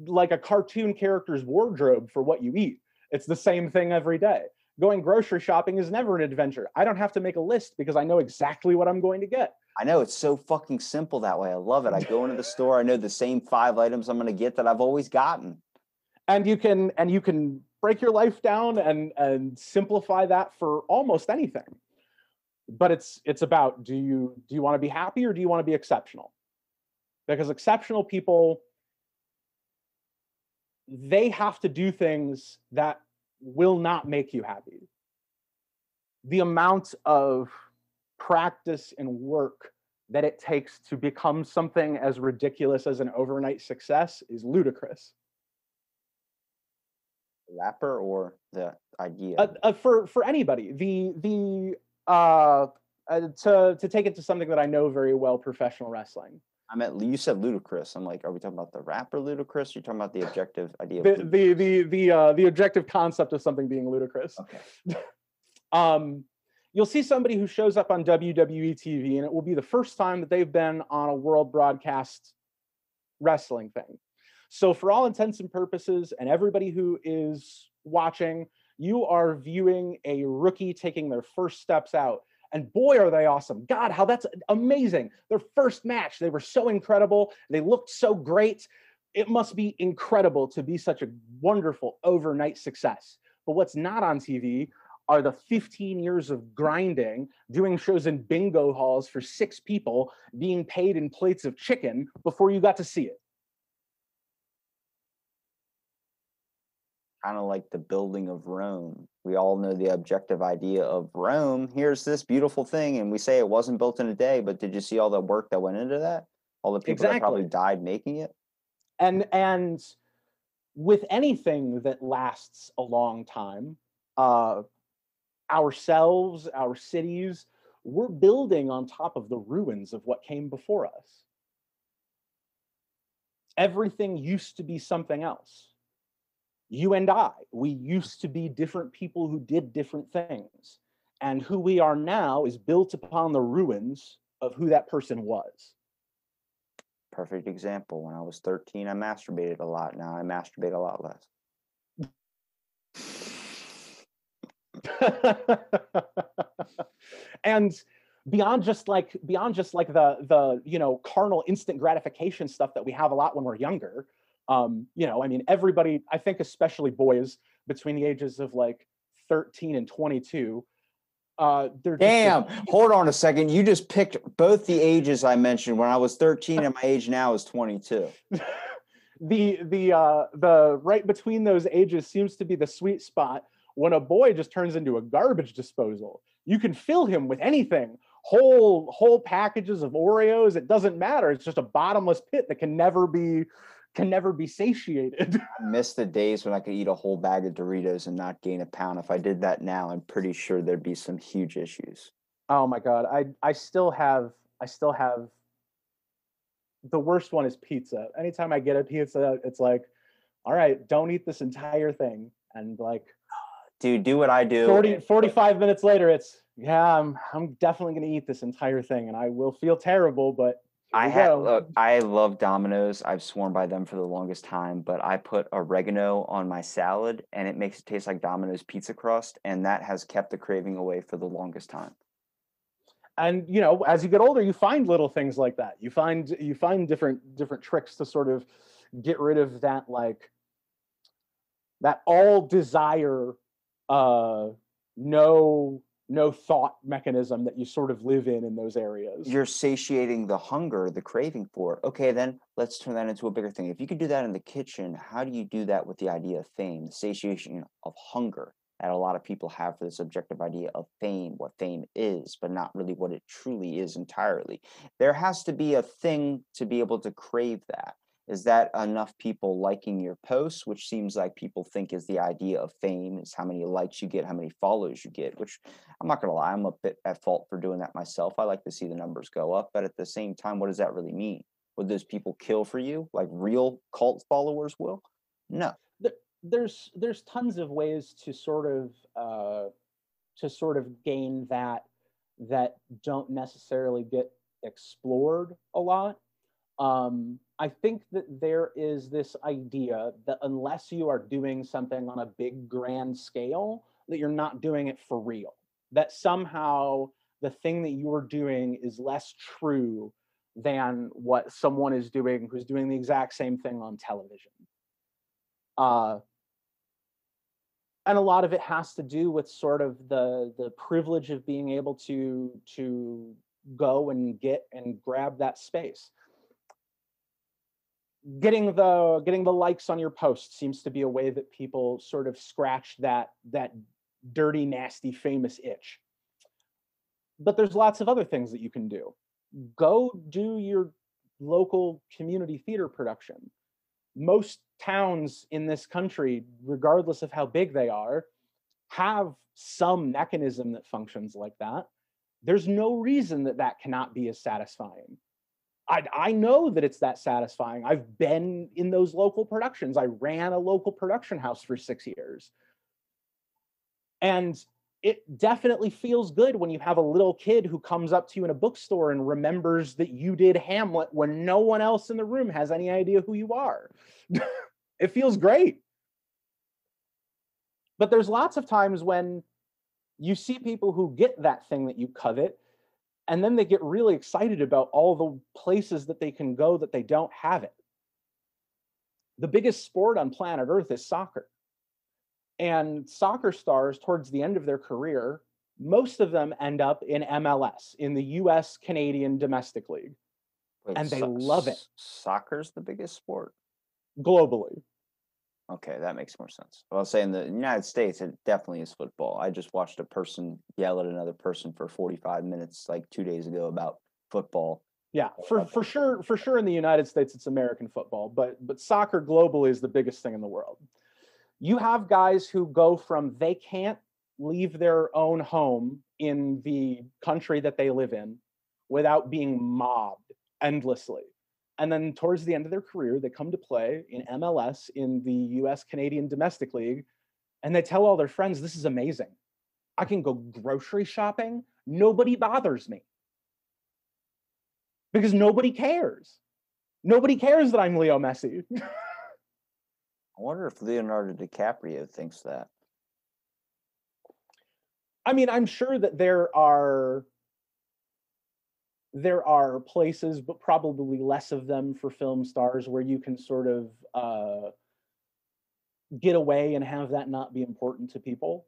like a cartoon character's wardrobe for what you eat. It's the same thing every day. Going grocery shopping is never an adventure. I don't have to make a list because I know exactly what I'm going to get. I know it's so fucking simple that way. I love it. I go into the store, I know the same five items I'm going to get that I've always gotten. And you can and you can break your life down and and simplify that for almost anything. But it's it's about do you do you want to be happy or do you want to be exceptional? Because exceptional people they have to do things that will not make you happy. The amount of practice and work that it takes to become something as ridiculous as an overnight success is ludicrous. Rapper or the idea? Uh, uh, for for anybody, the the uh, uh, to to take it to something that I know very well, professional wrestling. I meant you said ludicrous. I'm like, are we talking about the rapper Ludacris? You're talking about the objective idea of The the the the uh, the objective concept of something being ludicrous. Okay. <laughs> um, you'll see somebody who shows up on WWE TV, and it will be the first time that they've been on a world broadcast wrestling thing. So, for all intents and purposes, and everybody who is watching, you are viewing a rookie taking their first steps out. And boy, are they awesome. God, how that's amazing. Their first match, they were so incredible. They looked so great. It must be incredible to be such a wonderful overnight success. But what's not on TV are the 15 years of grinding, doing shows in bingo halls for six people, being paid in plates of chicken before you got to see it. Kind of like the building of Rome. We all know the objective idea of Rome. Here's this beautiful thing, and we say it wasn't built in a day, but did you see all the work that went into that? All the people that probably died making it. and and with anything that lasts a long time uh ourselves our cities we're building on top of the ruins of what came before us everything used to be something else you and i we used to be different people who did different things and who we are now is built upon the ruins of who that person was Perfect example. When I was 13, I masturbated a lot. Now I masturbate a lot less. <laughs> and beyond just like beyond just like the the you know carnal instant gratification stuff that we have a lot when we're younger um you know i mean everybody i think especially boys between the ages of like 13 and 22 uh they're just Damn. Hold on a second. You just picked both the ages I mentioned when I was 13 and my age now is 22. <laughs> the the uh the right between those ages seems to be the sweet spot when a boy just turns into a garbage disposal you can fill him with anything whole whole packages of Oreos. It doesn't matter. It's just a bottomless pit that can never be can never be satiated. <laughs> I miss the days when I could eat a whole bag of Doritos and not gain a pound. If I did that now, I'm pretty sure there'd be some huge issues. Oh my god, I I still have I still have the worst one is pizza. Anytime I get a pizza, it's like, all right, don't eat this entire thing. And like Dude, do what I do. 40, 45 minutes later, it's yeah, I'm I'm definitely gonna eat this entire thing and I will feel terrible, but I go. look, I love Domino's. I've sworn by them for the longest time, but I put oregano on my salad and it makes it taste like Domino's pizza crust, and that has kept the craving away for the longest time. and you know as you get older you find little things like that you find you find different different tricks to sort of get rid of that like that all desire uh no no thought mechanism that you sort of live in in those areas You're satiating the hunger, the craving for. Okay, then let's turn that into a bigger thing. If you could do that in the kitchen, how do you do that with the idea of fame, the satiation of hunger that a lot of people have for the subjective idea of fame, what fame is, but not really what it truly is entirely? There has to be a thing to be able to crave that. Is that enough people liking your posts, which seems like people think is the idea of fame, is how many likes you get, how many follows you get, which I'm not gonna lie, I'm a bit at fault for doing that myself. I like to see the numbers go up, but at the same time, what does that really mean? Would those people kill for you like real cult followers will? No. there's there's tons of ways to sort of uh, to sort of gain that that don't necessarily get explored a lot. Um, I think that there is this idea that unless you are doing something on a big grand scale, that you're not doing it for real. That somehow the thing that you're doing is less true than what someone is doing who's doing the exact same thing on television. Uh, and a lot of it has to do with sort of the the privilege of being able to to go and get and grab that space getting the getting the likes on your post seems to be a way that people sort of scratch that that dirty nasty famous itch. But there's lots of other things that you can do. Go do your local community theater production. Most towns in this country regardless of how big they are have some mechanism that functions like that. There's no reason that that cannot be as satisfying I, I know that it's that satisfying. I've been in those local productions. I ran a local production house for six years. And it definitely feels good when you have a little kid who comes up to you in a bookstore and remembers that you did Hamlet when no one else in the room has any idea who you are. <laughs> it feels great. But there's lots of times when you see people who get that thing that you covet and then they get really excited about all the places that they can go that they don't have it. The biggest sport on planet Earth is soccer. And soccer stars, towards the end of their career, most of them end up in MLS, in the US Canadian Domestic League, Wait, And they so- love it. Soccer's the biggest sport. globally. Okay, that makes more sense. Well, I'll say in the United States, it definitely is football. I just watched a person yell at another person for 45 minutes like two days ago about football. Yeah, for, for sure, for sure in the United States, it's American football, but but soccer globally is the biggest thing in the world. You have guys who go from they can't leave their own home in the country that they live in without being mobbed endlessly. And then towards the end of their career, they come to play in MLS in the US Canadian Domestic League, and they tell all their friends, This is amazing. I can go grocery shopping. Nobody bothers me because nobody cares. Nobody cares that I'm Leo Messi. I wonder if Leonardo DiCaprio thinks that. I mean, I'm sure that there are there are places, but probably less of them for film stars where you can sort of uh, get away and have that not be important to people.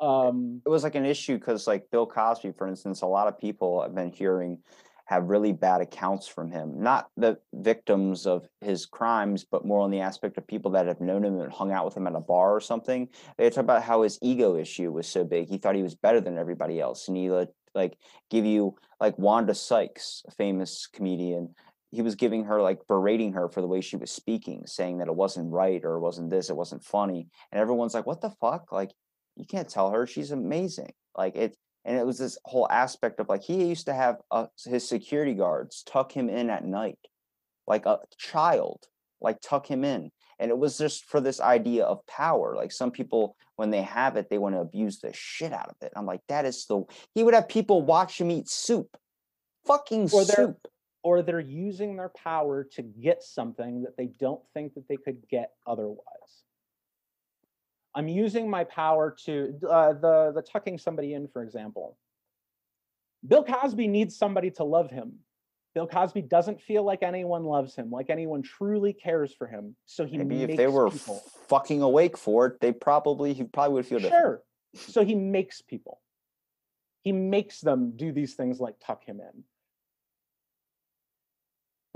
Um, It was like an issue because, like Bill Cosby, for instance, a lot of people I've been hearing have really bad accounts from him. Not the victims of his crimes, but more on the aspect of people that have known him and hung out with him at a bar or something. They talk about how his ego issue was so big. He thought he was better than everybody else, and he like, like give you like Wanda Sykes, a famous comedian. He was giving her like berating her for the way she was speaking, saying that it wasn't right or it wasn't this, it wasn't funny. And everyone's like, what the fuck? Like, you can't tell her she's amazing. Like it and it was this whole aspect of like he used to have uh, his security guards tuck him in at night like a child like tuck him in and it was just for this idea of power like some people when they have it they want to abuse the shit out of it i'm like that is the he would have people watch him eat soup fucking Or soup or they're using their power to get something that they don't think that they could get otherwise. I'm using my power to uh, the the tucking somebody in, for example. Bill Cosby needs somebody to love him. Bill Cosby doesn't feel like anyone loves him, like anyone truly cares for him. So he maybe if they were people. fucking awake for it they probably he probably would feel different Sure. So he makes people. He makes them do these things like tuck him in.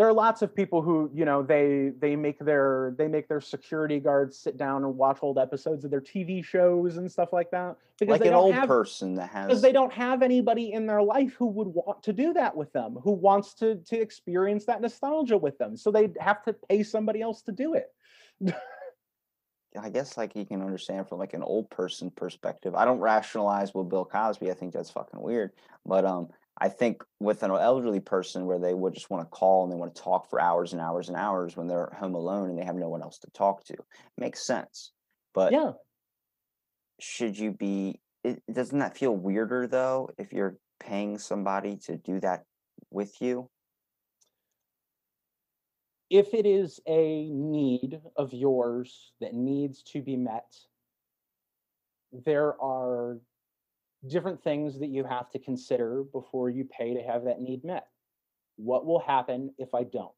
There are lots of people who, you know, they they make their they make their security guards sit down and watch old episodes of their TV shows and stuff like that because like they an don't old have person that has because they don't have anybody in their life who would want to do that with them, who wants to to experience that nostalgia with them. So they have to pay somebody else to do it. <laughs> I guess like you can understand from like an old person perspective. I don't rationalize with Bill Cosby. I think that's fucking weird. But um, I think with an elderly person where they would just want to call and they want to talk for hours and hours and hours when they're home alone and they have no one else to talk to, makes sense. But Yeah. should you be? It, doesn't that feel weirder though if you're paying somebody to do that with you? if it is a need of yours that needs to be met, there are different things that you have to consider before you pay to have that need met. What will happen if I don't?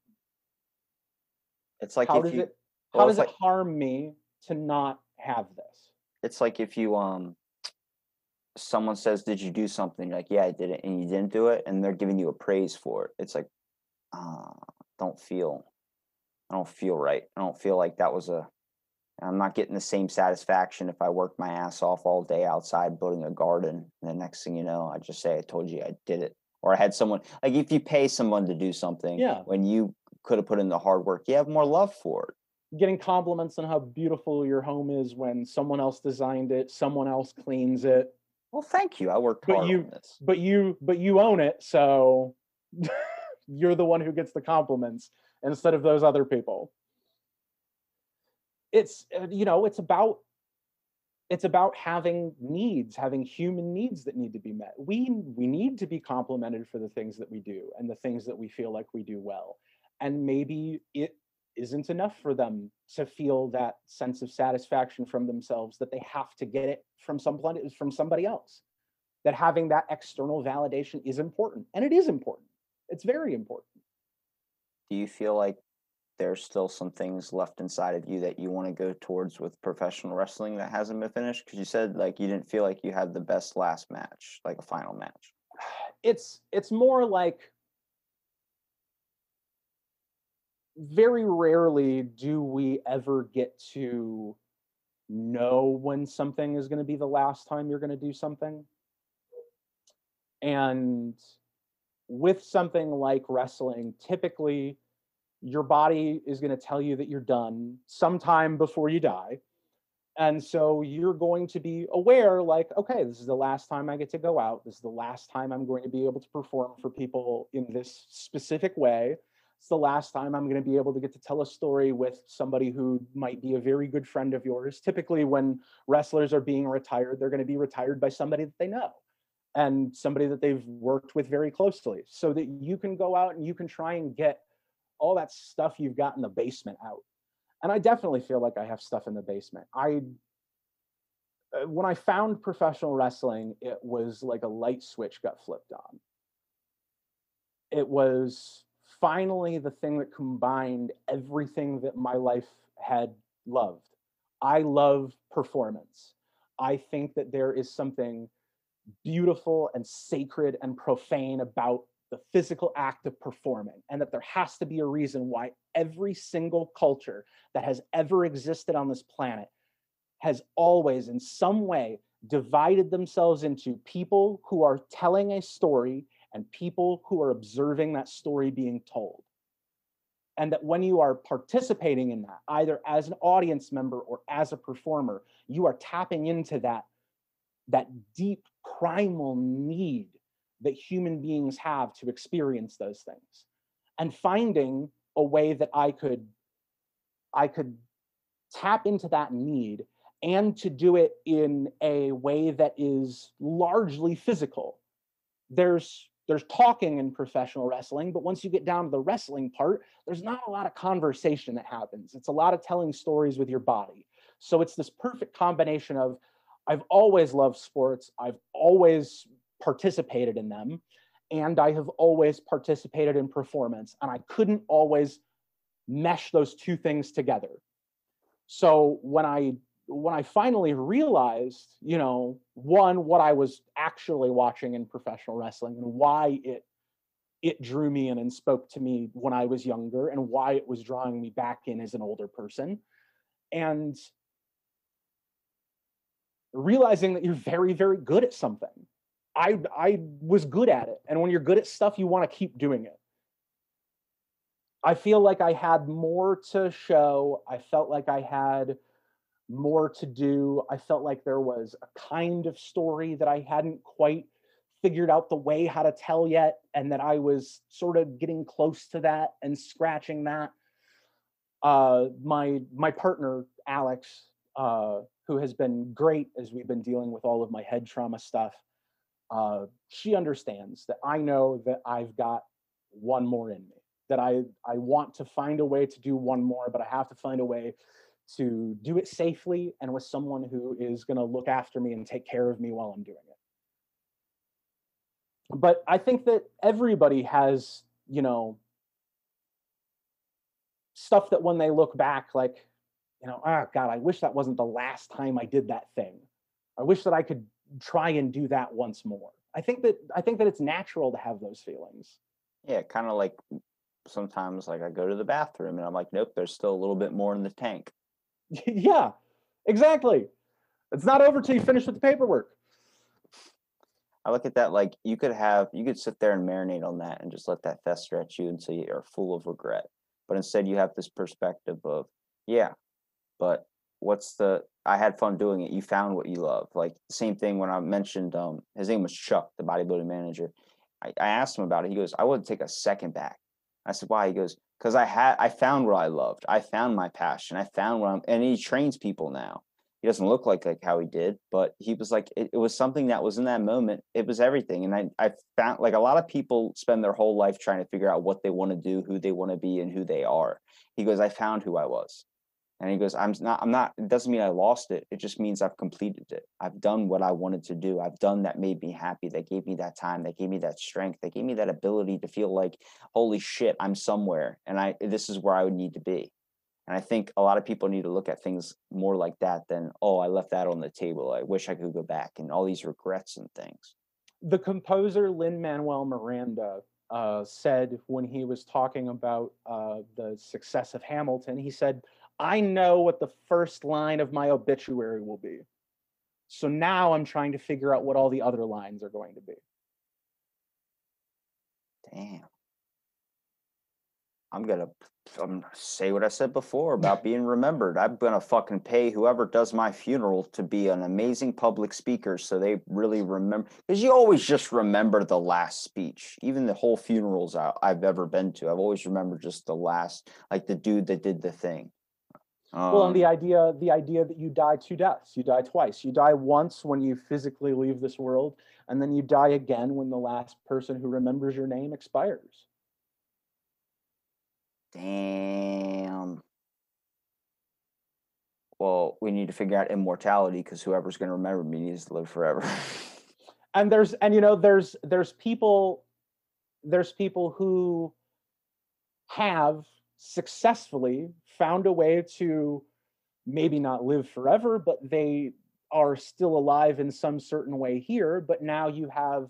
It's like how does you. it how it's does it harm me to not have this? it's like if you um someone says did you do something You're like yeah i did it and you didn't do it and they're giving you a praise for it it's like uh don't feel i don't feel right i don't feel like that was a i'm not getting the same satisfaction if i work my ass off all day outside building a garden and the next thing you know i just say i told you i did it or i had someone like if you pay someone to do something Yeah. when you could have put in the hard work you have more love for it. Getting compliments on how beautiful your home is when someone else designed it, someone else cleans it, well thank you i worked But hard you- on this. but you but you own it so <laughs> you're the one who gets the compliments instead of those other people it's uh, you know it's about it's about having needs having human needs that need to be met. We we need to be complimented for the things that we do and the things that we feel like we do well. And maybe it isn't enough for them to feel that sense of satisfaction from themselves that they have to get it from somebody from somebody else. That having that external validation is important and it is important. It's very important. Do you feel like there's still some things left inside of you that you want to go towards with professional wrestling that hasn't been finished? Because you said like you didn't feel like you had the best last match, like a final match. <sighs> it's it's more like very rarely do we ever get to know when something is going to be the last time you're going to do something and with something like wrestling typically your body is going to tell you that you're done sometime before you die. And so you're going to be aware like okay this is the last time i get to go out. This is the last time i'm going to be able to perform for people in this specific way. It's the last time i'm going to be able to get to tell a story with somebody who might be a very good friend of yours. Typically when wrestlers are being retired they're going to be retired by somebody that they know and somebody that they've worked with very closely so that you can go out and you can try and get all that stuff you've got in the basement out. And i definitely feel like i have stuff in the basement. I uh, when i found professional wrestling it was like a light switch got flipped on. It was finally the thing that combined everything that my life had loved. I love performance. I think that there is something beautiful and sacred and profane about the physical act of performing and that there has to be a reason why every single culture that has ever existed on this planet has always in some way divided themselves into people who are telling a story and people who are observing that story being told. And that when you are participating in that, either as an audience member or as a performer, you are tapping into that, that deep primal need that human beings have to experience those things and finding a way that I could I could tap into that need and to do it in a way that is largely physical. There's there's talking in professional wrestling, but once you get down to the wrestling part, there's not a lot of conversation that happens. It's a lot of telling stories with your body. So it's this perfect combination of I've always loved sports, I've always participated in them, and I have always participated in performance, and I couldn't always mesh those two things together. So when I when I finally realized, you know, one, what I was actually watching in professional wrestling and why it it drew me in and spoke to me when I was younger and why it was drawing me back in as an older person. And realizing that you're very, very good at something. I I was good at it. And when you're good at stuff, you want to keep doing it. I feel like I had more to show. I felt like I had more to do. I felt like there was a kind of story that I hadn't quite figured out the way how to tell yet, and that I was sort of getting close to that and scratching that. Uh, my my partner Alex, uh, who has been great as we've been dealing with all of my head trauma stuff, uh, she understands that I know that I've got one more in me. That I I want to find a way to do one more, but I have to find a way to do it safely and with someone who is going to look after me and take care of me while I'm doing it. But I think that everybody has, you know, stuff that when they look back, like, you know, oh God, I wish that wasn't the last time I did that thing. I wish that I could try and do that once more. I think that I think that it's natural to have those feelings. Yeah, kind of like sometimes like I go to the bathroom and I'm like, nope, there's still a little bit more in the tank. <laughs> yeah, exactly. It's not over till you finish with the paperwork. I look at that like you could have you could sit there and marinate on that and just let that fester at you until you are full of regret. But instead you have this perspective of, yeah, but what's the I had fun doing it. You found what you love. Like same thing when I mentioned um his name was Chuck, the bodybuilding manager. I, I asked him about it. He goes, I wouldn't take a second back. I said, why? He goes, because I had I found what I loved. I found my passion. I found what I'm and he trains people now. He doesn't look like like how he did, but he was like it, it was something that was in that moment. It was everything. And I I found like a lot of people spend their whole life trying to figure out what they want to do, who they want to be, and who they are. He goes, I found who I was. And he goes, I'm not, I'm not, it doesn't mean I lost it. It just means I've completed it. I've done what I wanted to do. I've done that made me happy. That gave me that time. That gave me that strength. That gave me that ability to feel like, holy shit, I'm somewhere. And I, this is where I would need to be. And I think a lot of people need to look at things more like that than, oh, I left that on the table. I wish I could go back and all these regrets and things. The composer Lin Manuel Miranda uh, said when he was talking about uh, the success of Hamilton, he said, I know what the first line of my obituary will be. So now I'm trying to figure out what all the other lines are going to be. Damn. I'm gonna um, say what I said before <laughs> about being remembered. I'm gonna fucking pay whoever does my funeral to be an amazing public speaker, so they really remember. Because you always just remember the last speech. Even the whole funerals I, I've ever been to, I've always remembered just the last, like the dude that did the thing. Um, well, and the idea, the idea that you die two deaths, you die twice. You die once when you physically leave this world, and then you die again when the last person who remembers your name expires. Damn. Well, we need to figure out immortality because whoever's going to remember me needs to live forever. <laughs> and there's, and you know, there's, there's people, there's people who have successfully found a way to maybe not live forever, but they are still alive in some certain way here. But now you have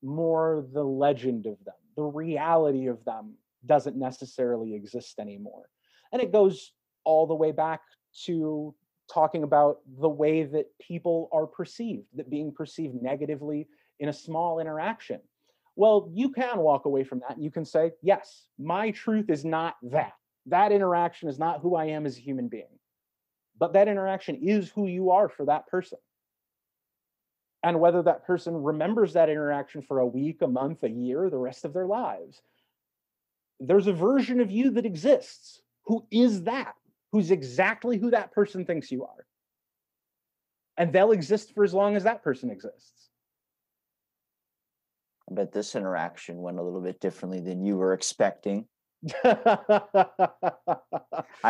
more the legend of them, the reality of them doesn't necessarily exist anymore. And it goes all the way back to talking about the way that people are perceived, that being perceived negatively in a small interaction. Well, you can walk away from that you can say, yes, my truth is not that. That interaction is not who I am as a human being. But that interaction is who you are for that person. And whether that person remembers that interaction for a week, a month, a year, the rest of their lives, there's a version of you that exists who is that, who's exactly who that person thinks you are. And they'll exist for as long as that person exists. I bet this interaction went a little bit differently than you were expecting. <laughs> I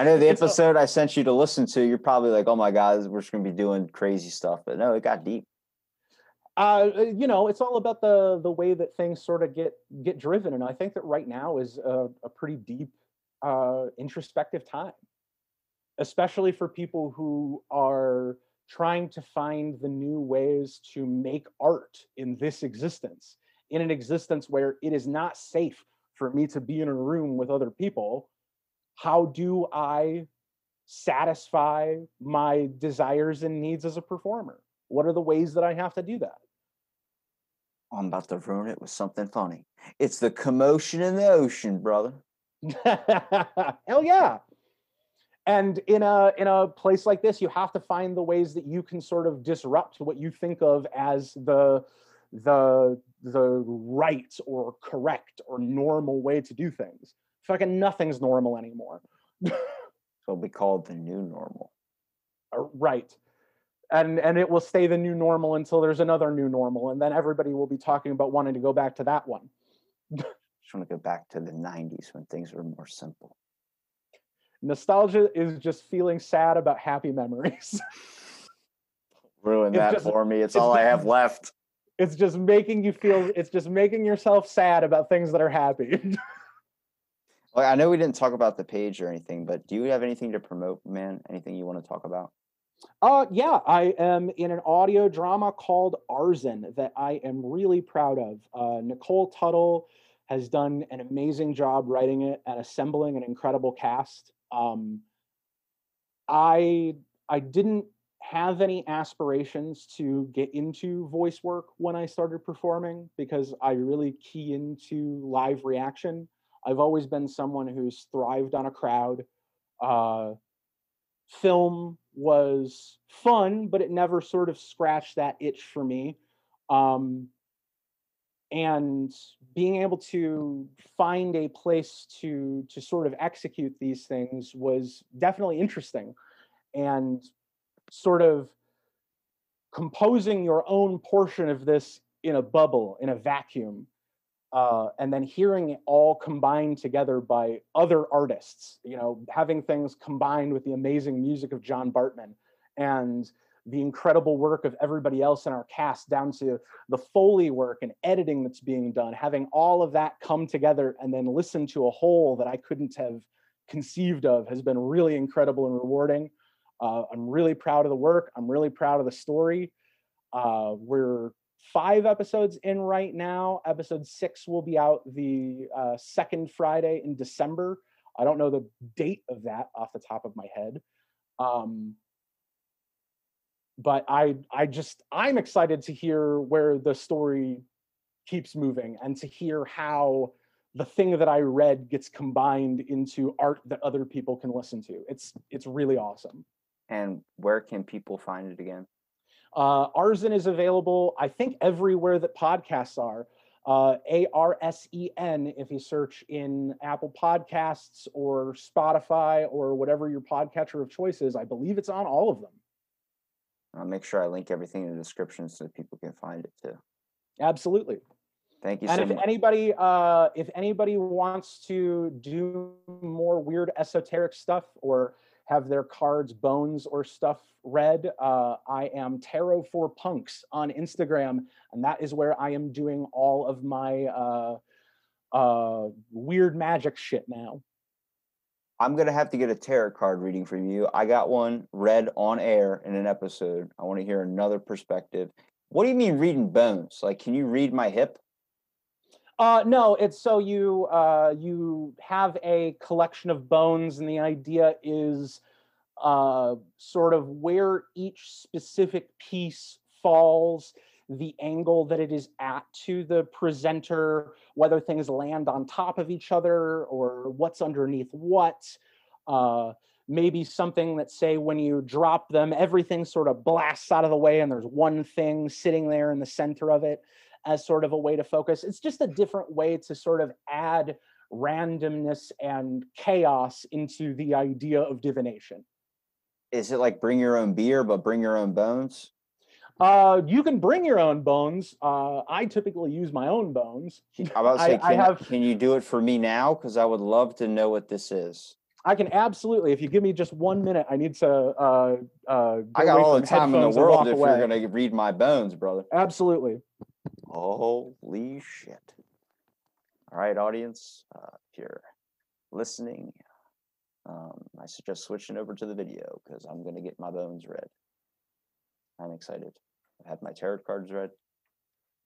know the episode I sent you to listen to, you're probably like, oh my God, we're just going to be doing crazy stuff. But no, it got deep. uh you know it's all about the the way that things sort of get get driven and i think that right now is a, a pretty deep uh introspective time especially for people who are trying to find the new ways to make art in this existence in an existence where it is not safe for me to be in a room with other people how do i satisfy my desires and needs as a performer what are the ways that i have to do that I'm about to ruin it with something funny. It's the commotion in the ocean, brother. <laughs> Hell yeah. And in a in a place like this, you have to find the ways that you can sort of disrupt what you think of as the the the right or correct or normal way to do things. Fucking nothing's normal anymore. So it'll be called the new normal. Uh, right. And and it will stay the new normal until there's another new normal, and then everybody will be talking about wanting to go back to that one. Just want to go back to the 90s when things were more simple. Nostalgia is just feeling sad about happy memories. <laughs> Ruin It's that just- for me. It's, it's all I have left. It's just making you feel it's just making yourself sad about things that are happy <laughs> Well, I know we didn't talk about the page or anything, but do you have anything to promote, man? Anything you want to talk about? uh yeah i am in an audio drama called arsen that i am really proud of uh nicole tuttle has done an amazing job writing it and assembling an incredible cast um i i didn't have any aspirations to get into voice work when i started performing because i really key into live reaction I've always been someone who's thrived on a crowd. Uh, film was fun, but it never sort of scratched that itch for me. Um, and being able to find a place to to sort of execute these things was definitely interesting, and sort of composing your own portion of this in a bubble, in a vacuum, uh, and then hearing it all combined together by other artists, you know, having things combined with the amazing music of John Bartman and the incredible work of everybody else in our cast, down to the Foley work and editing that's being done, having all of that come together and then listen to a whole that I couldn't have conceived of has been really incredible and rewarding. Uh, I'm really proud of the work. I'm really proud of the story. Uh, we're five episodes in right now. Episode six will be out the uh, second Friday in December. I don't know the date of that off the top of my head. Um, but I I just I'm excited to hear where the story keeps moving and to hear how the thing that I read gets combined into art that other people can listen to. It's it's really awesome. And where can people find it again? Uh, Arsen is available, I think, everywhere that podcasts are. Uh, A R S E N, if you search in Apple Podcasts or Spotify or whatever your podcatcher of choice is, I believe it's on all of them. I'll make sure I link everything in the description so people can find it too. Absolutely. Thank you and so if much. anybody uh if anybody wants to do more weird esoteric stuff or have their cards bones or stuff read uh i am tarot for punks on instagram and that is where i am doing all of my uh uh weird magic shit now I'm gonna have to get a tarot card reading from you. I got one read on air in an episode. I want to hear another perspective. What do you mean reading bones? Like, can you read my hip? Uh, no, it's so you uh, you have a collection of bones, and the idea is uh, sort of where each specific piece falls, the angle that it is at to the presenter, whether things land on top of each other or what's underneath what. Uh, maybe something that say when you drop them, everything sort of blasts out of the way and there's one thing sitting there in the center of it as sort of a way to focus. It's just a different way to sort of add randomness and chaos into the idea of divination. Is it like bring your own beer, but bring your own bones? Uh, you can bring your own bones. Uh, I typically use my own bones. I'm about <laughs> say, can, I- have- can you do it for me now? Because I would love to know what this is. I can absolutely, if you give me just one minute, I need to. Uh, uh, I got all the time in the world if away. you're gonna read my bones, brother. Absolutely. Holy shit. All right, audience, uh, if you're listening, um, I suggest switching over to the video because I'm going to get my bones read. I'm excited. I have had my tarot cards read.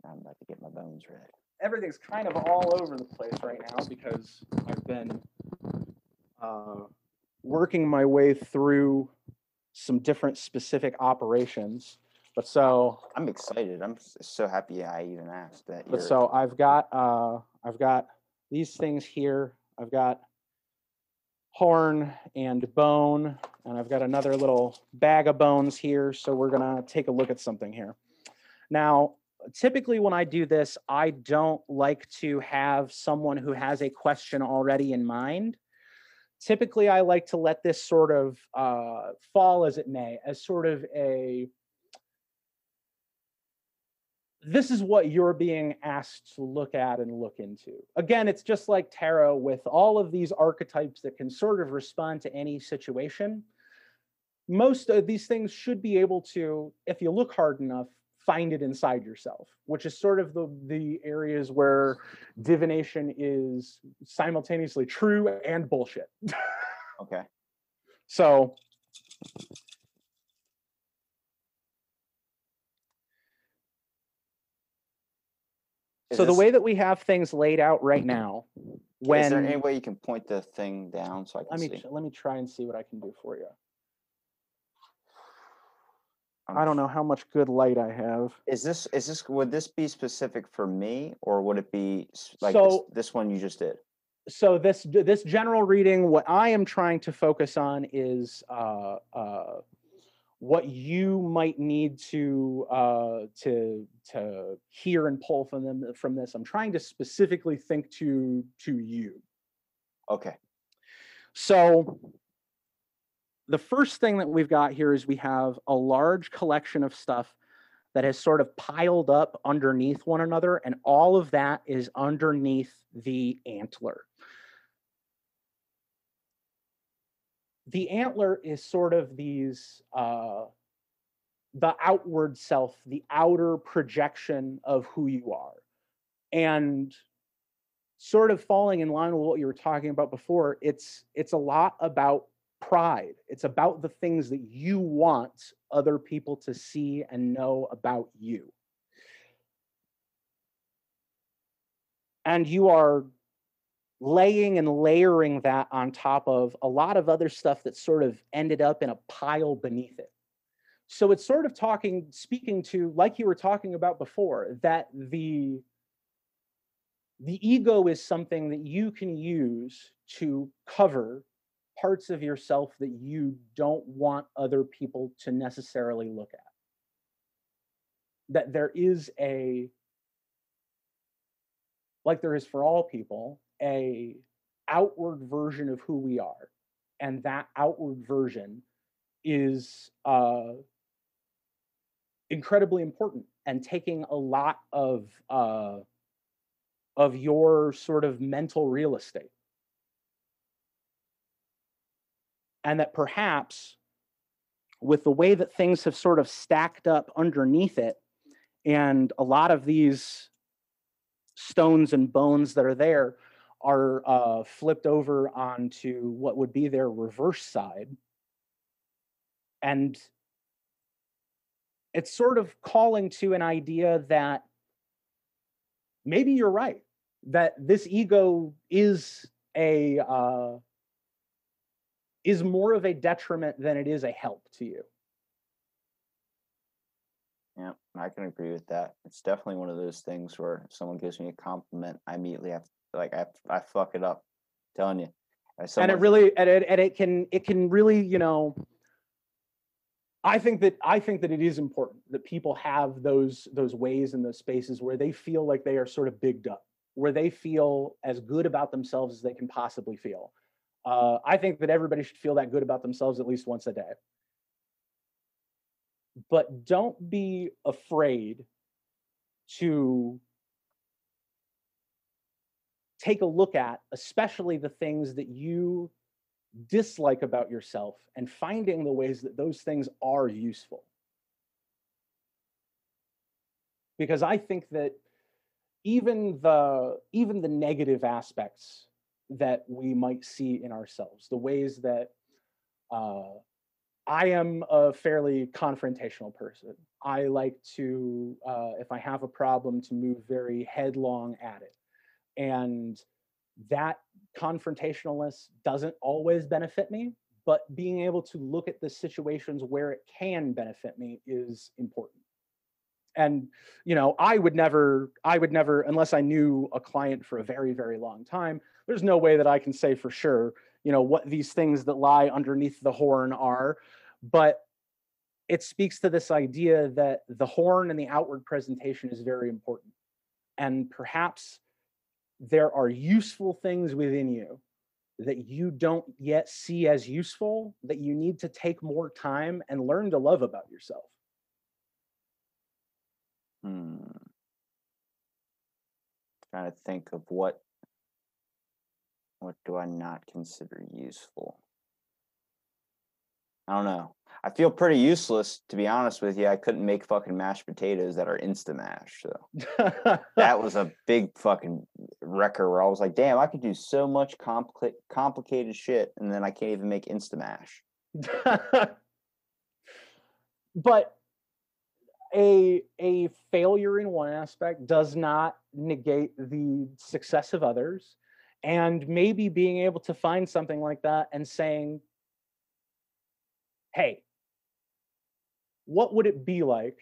I'm about to get my bones read. everything's kind of all over the place right now because I've been uh, working my way through some different specific operations. But so, I'm excited. I'm so happy I even asked that. but so I've got uh, I've got these things here. I've got horn and bone, and I've got another little bag of bones here. So we're gonna take a look at something here. Now, typically when I do this, I don't like to have someone who has a question already in mind. Typically, I like to let this sort of uh, fall as it may, as sort of a this is what you're being asked to look at and look into. Again, it's just like tarot with all of these archetypes that can sort of respond to any situation. Most of these things should be able to, if you look hard enough, find it inside yourself, which is sort of the the areas where divination is simultaneously true and bullshit. <laughs> okay. So Is so the way that we have things laid out right now, when is there any way you can point the thing down so I can let me see? let me try and see what I can do for you. I don't know how much good light I have. Is this is this would this be specific for me or would it be like this, this one you just did? So this this general reading, what I am trying to focus on is uh, uh, what you might need to uh, to to hear and pull from them from this. I'm trying to specifically think to to you. Okay. So the first thing that we've got here is we have a large collection of stuff that has sort of piled up underneath one another, and all of that is underneath the antler. The antler is sort of these uh, the outward self, the outer projection of who you are. And sort of falling in line with what you were talking about before, it's it's a lot about pride. It's about the things that you want other people to see and know about you. And you are laying and layering that on top of a lot of other stuff that sort of ended up in a pile beneath it. So it's sort of talking, speaking to, like you were talking about before, that the the ego is something that you can use to cover parts of yourself that you don't want other people to necessarily look at. That there is a, like there is for all people, a outward version of who we are. And that outward version is uh, incredibly important and taking a lot of uh, of your sort of mental real estate. And that perhaps with the way that things have sort of stacked up underneath it, and a lot of these stones and bones that are there are uh, flipped over onto what would be their reverse side. And it's sort of calling to an idea that maybe you're right that this ego is a uh, is more of a detriment than it is a help to you. Yeah, I can agree with that. It's definitely one of those things where someone gives me a compliment, I immediately have like I I fuck it up. I'm telling you. And it really and it, and it can it can really you know i think that i think that it is important that people have those those ways and those spaces where they feel like they are sort of bigged up where they feel as good about themselves as they can possibly feel uh, i think that everybody should feel that good about themselves at least once a day but don't be afraid to take a look at, especially the things that you dislike about yourself and finding the ways that those things are useful. Because I think that even the even the negative aspects that we might see in ourselves, the ways that uh, I am a fairly confrontational person. I like to, uh, if I have a problem, to move very headlong at it and that confrontationalness doesn't always benefit me but being able to look at the situations where it can benefit me is important. And you know i would never i would never unless i knew a client for a very very long time there's no way that i can say for sure you know what these things that lie underneath the horn are but it speaks to this idea that the horn and the outward presentation is very important. And perhaps there are useful things within you that you don't yet see as useful that you need to take more time and learn to love about yourself. Hmm. Trying to think of what what do I not consider useful? I don't know. I feel pretty useless to be honest with you. I couldn't make fucking mashed potatoes that are instant mash. So <laughs> that was a big fucking wrecker where I was like, damn, I could do so much compli- complicated shit and then I can't even make instant mash. <laughs> but a a failure in one aspect does not negate the success of others and maybe being able to find something like that and saying hey what would it be like?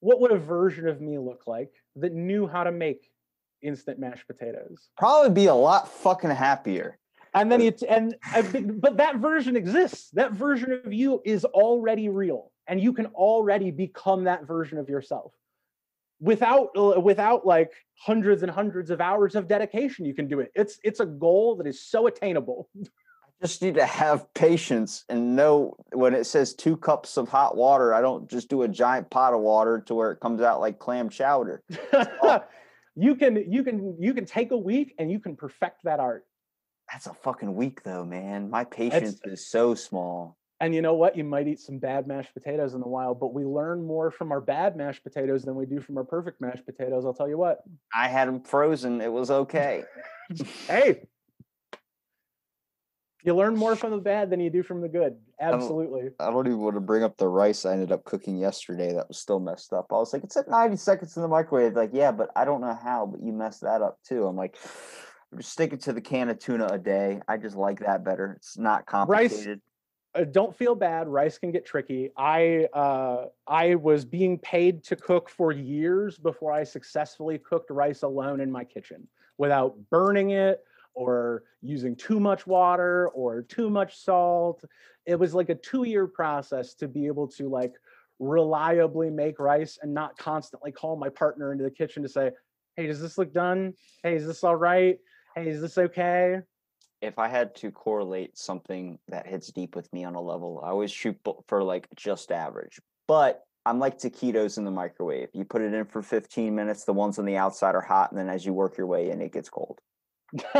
What would a version of me look like that knew how to make instant mashed potatoes? Probably be a lot fucking happier. and then it and uh, but- but that version exists. That version of you is already real and you can already become that version of yourself. Without uh, without like hundreds and hundreds of hours of dedication you can do it. It's it's a goal that is so attainable <laughs> just need to have patience and know when it says two cups of hot water, I don't just do a giant pot of water to where it comes out like clam chowder. <laughs> you can you can you can take a week and you can perfect that art That's a fucking week though, man. My patience is so small. and you know what you might eat some bad mashed potatoes in the wild but we learn more from our bad mashed potatoes than we do from our perfect mashed potatoes i'll tell you what I had them frozen. It was okay. <laughs> hey you learn more from the bad than you do from the good absolutely I don't even want to bring up the rice I ended up cooking yesterday that was still messed up. I was like, it's at 90 seconds in the microwave. Like, yeah, but I don't know how, but you messed that up too. I'm like, I'm just sticking to the can of tuna a day. I just like that better. It's not complicated. uh, don't feel bad rice can get tricky i uh i was being paid to cook for years before i successfully cooked rice alone in my kitchen without burning it or using too much water or too much salt it was like a two year process to be able to like reliably make rice and not constantly call my partner into the kitchen to say hey does this look done hey is this all right hey is this okay if I had to correlate something that hits deep with me on a level, I always shoot for like just average. But I'm like taquitos in the microwave. You put it in for 15 minutes, the ones on the outside are hot, and then as you work your way in, it gets cold. <laughs>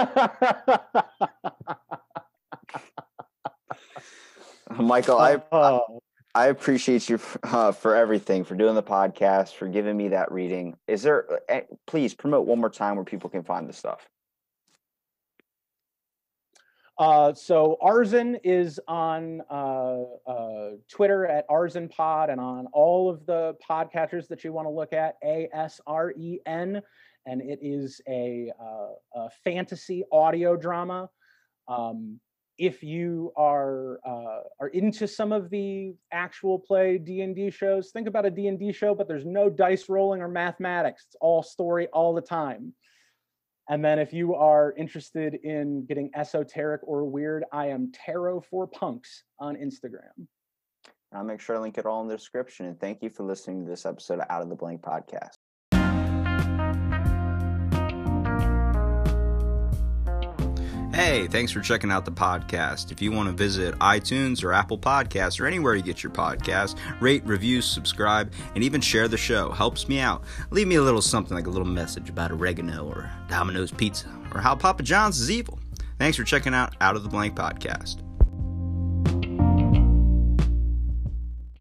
Michael, I <laughs> Oh, I appreciate you f- uh, for everything, for doing the podcast, for giving me that reading. Is there? Uh, please promote one more time where people can find the stuff. Uh, so Arsen is on uh, uh, Twitter at Arsen Pod and on all of the podcatchers that you want to look at, A S R E N, and it is a, uh, a fantasy audio drama. Um, if you are uh, are into some of the actual play d&d shows think about a d&d show but there's no dice rolling or mathematics it's all story all the time and then if you are interested in getting esoteric or weird i am tarot for punks on instagram I'll make sure to link it all in the description. And thank you for listening to this episode of Out of the Blank podcast. Hey, thanks for checking out the podcast. If you want to visit iTunes or Apple Podcasts or anywhere you get your podcast, rate, review, subscribe, and even share the show. Helps me out. Leave me a little something like a little message about oregano or Domino's Pizza or how Papa John's is evil. Thanks for checking out Out of the Blank podcast.